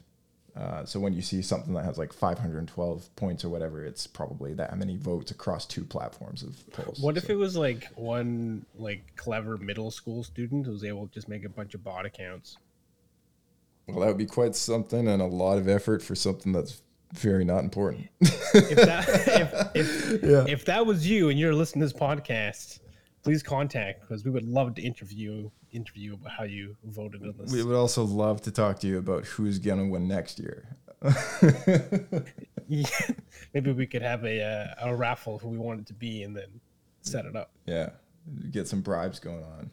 Uh, so when you see something that has like 512 points or whatever, it's probably that many votes across two platforms of polls. What if it was like one like clever middle school student who was able to just make a bunch of bot accounts? Well, that would be quite something and a lot of effort for something that's very not important. If that <laughs> if if, <laughs> Yeah. if that was you and you're listening to this podcast, please contact because we would love to interview interview about how you voted on this. we would also love to talk to you about who's going to win next year. <laughs> Yeah, maybe we could have a uh, a raffle who we want it to be and then set it up. Yeah, get some bribes going on.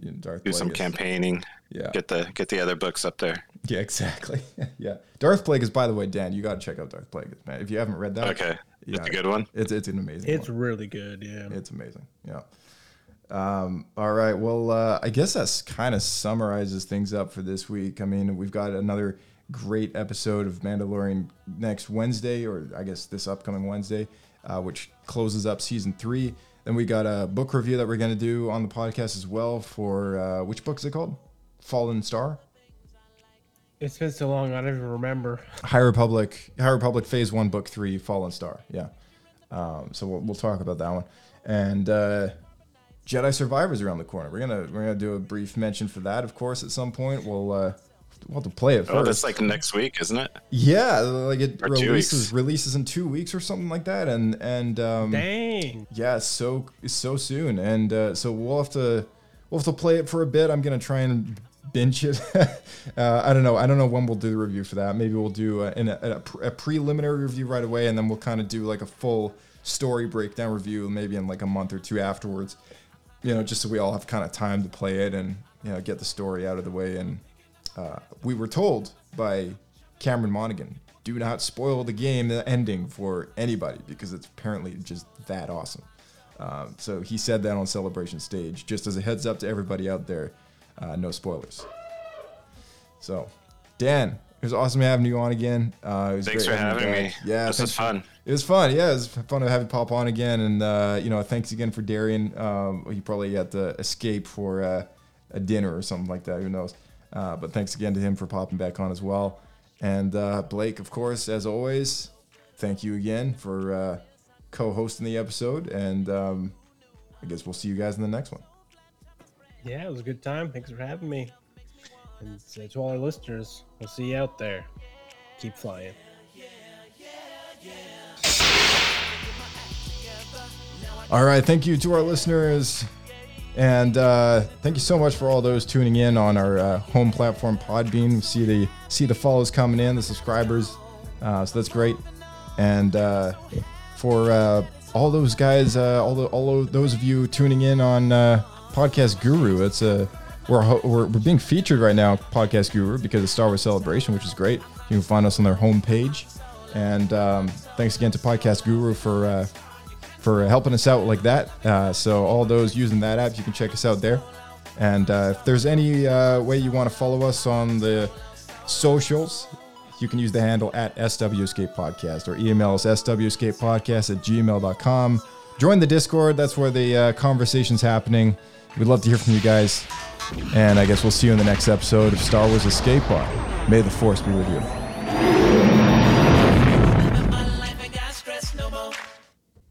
You know, Darth Do some campaigning. Yeah. Get the get the other books up there. Yeah, exactly. <laughs> yeah, Darth Plagueis. By the way, Dan, you got to check out Darth Plagueis, man. If you haven't read that, Okay. yeah, It's a good one. It's it's an amazing. It's one. really good. Yeah. It's amazing. Yeah. Um, all right. Well, uh, I guess that's kind of summarizes things up for this week. I mean, we've got another great episode of Mandalorian next Wednesday, or I guess this upcoming Wednesday, uh, which closes up season three. Then we got a book review that we're going to do on the podcast as well for uh, which book is it called? Fallen Star. It's been so long, I don't even remember. High Republic, High Republic Phase One, Book Three, Fallen Star. Yeah. Um, so we'll, we'll talk about that one, and uh, Jedi Survivor's around the corner. We're gonna we're gonna do a brief mention for that, of course, at some point. We'll uh, we'll have to play it first. Oh, that's like next week, isn't it? yeah, like it Or releases releases in two weeks or something like that, and and um, Dang. yeah, so so soon, and uh, so we'll have to we'll have to play it for a bit. I'm gonna try and binge it. <laughs> uh, I don't know. I don't know when we'll do the review for that. Maybe we'll do a, a, a, a preliminary review right away, and then we'll kind of do like a full story breakdown review, maybe in like a month or two afterwards. You know, just so we all have kind of time to play it and you know get the story out of the way. And uh, we were told by Cameron Monaghan, do not spoil the game, the ending for anybody because it's apparently just that awesome. Um, so he said that on Celebration Stage, just as a heads up to everybody out there, uh, no spoilers. So, Dan, it was awesome having you on again. Uh, it was Thanks great for having me. Yeah, This was fun. It was fun. Yeah, it was fun to have you pop on again. And uh, you know, thanks again for Darian. Um, he probably had to escape for uh, a dinner or something like that. Who knows? Uh, but thanks again to him for popping back on as well. And uh, Blake, of course, as always, thank you again for uh, co-hosting the episode. And um, I guess we'll see you guys in the next one. Yeah, it was a good time. Thanks for having me. And uh, to all our listeners, we'll see you out there. Keep flying. All right. Thank you to our listeners. And uh, thank you so much for all those tuning in on our uh, home platform Podbean. We see the see the follows coming in, the subscribers. Uh, so that's great. And uh, for uh, all those guys, uh, all the, all of those of you tuning in on Podcast Guru, it's a we're, we're we're being featured right now, Podcast Guru, because of Star Wars Celebration, which is great. You can find us on their homepage. And um, thanks again to Podcast Guru for for helping us out like that. Uh, so all those using that app, you can check us out there. And uh, if there's any uh, way you want to follow us on the socials, you can use the handle at SW Escape Podcast or email us swescapepodcast at gmail.com. Join the Discord. That's where the uh, conversation's happening. We'd love to hear from you guys. And I guess we'll see you in the next episode of Star Wars Escape Pod. May the Force be with you.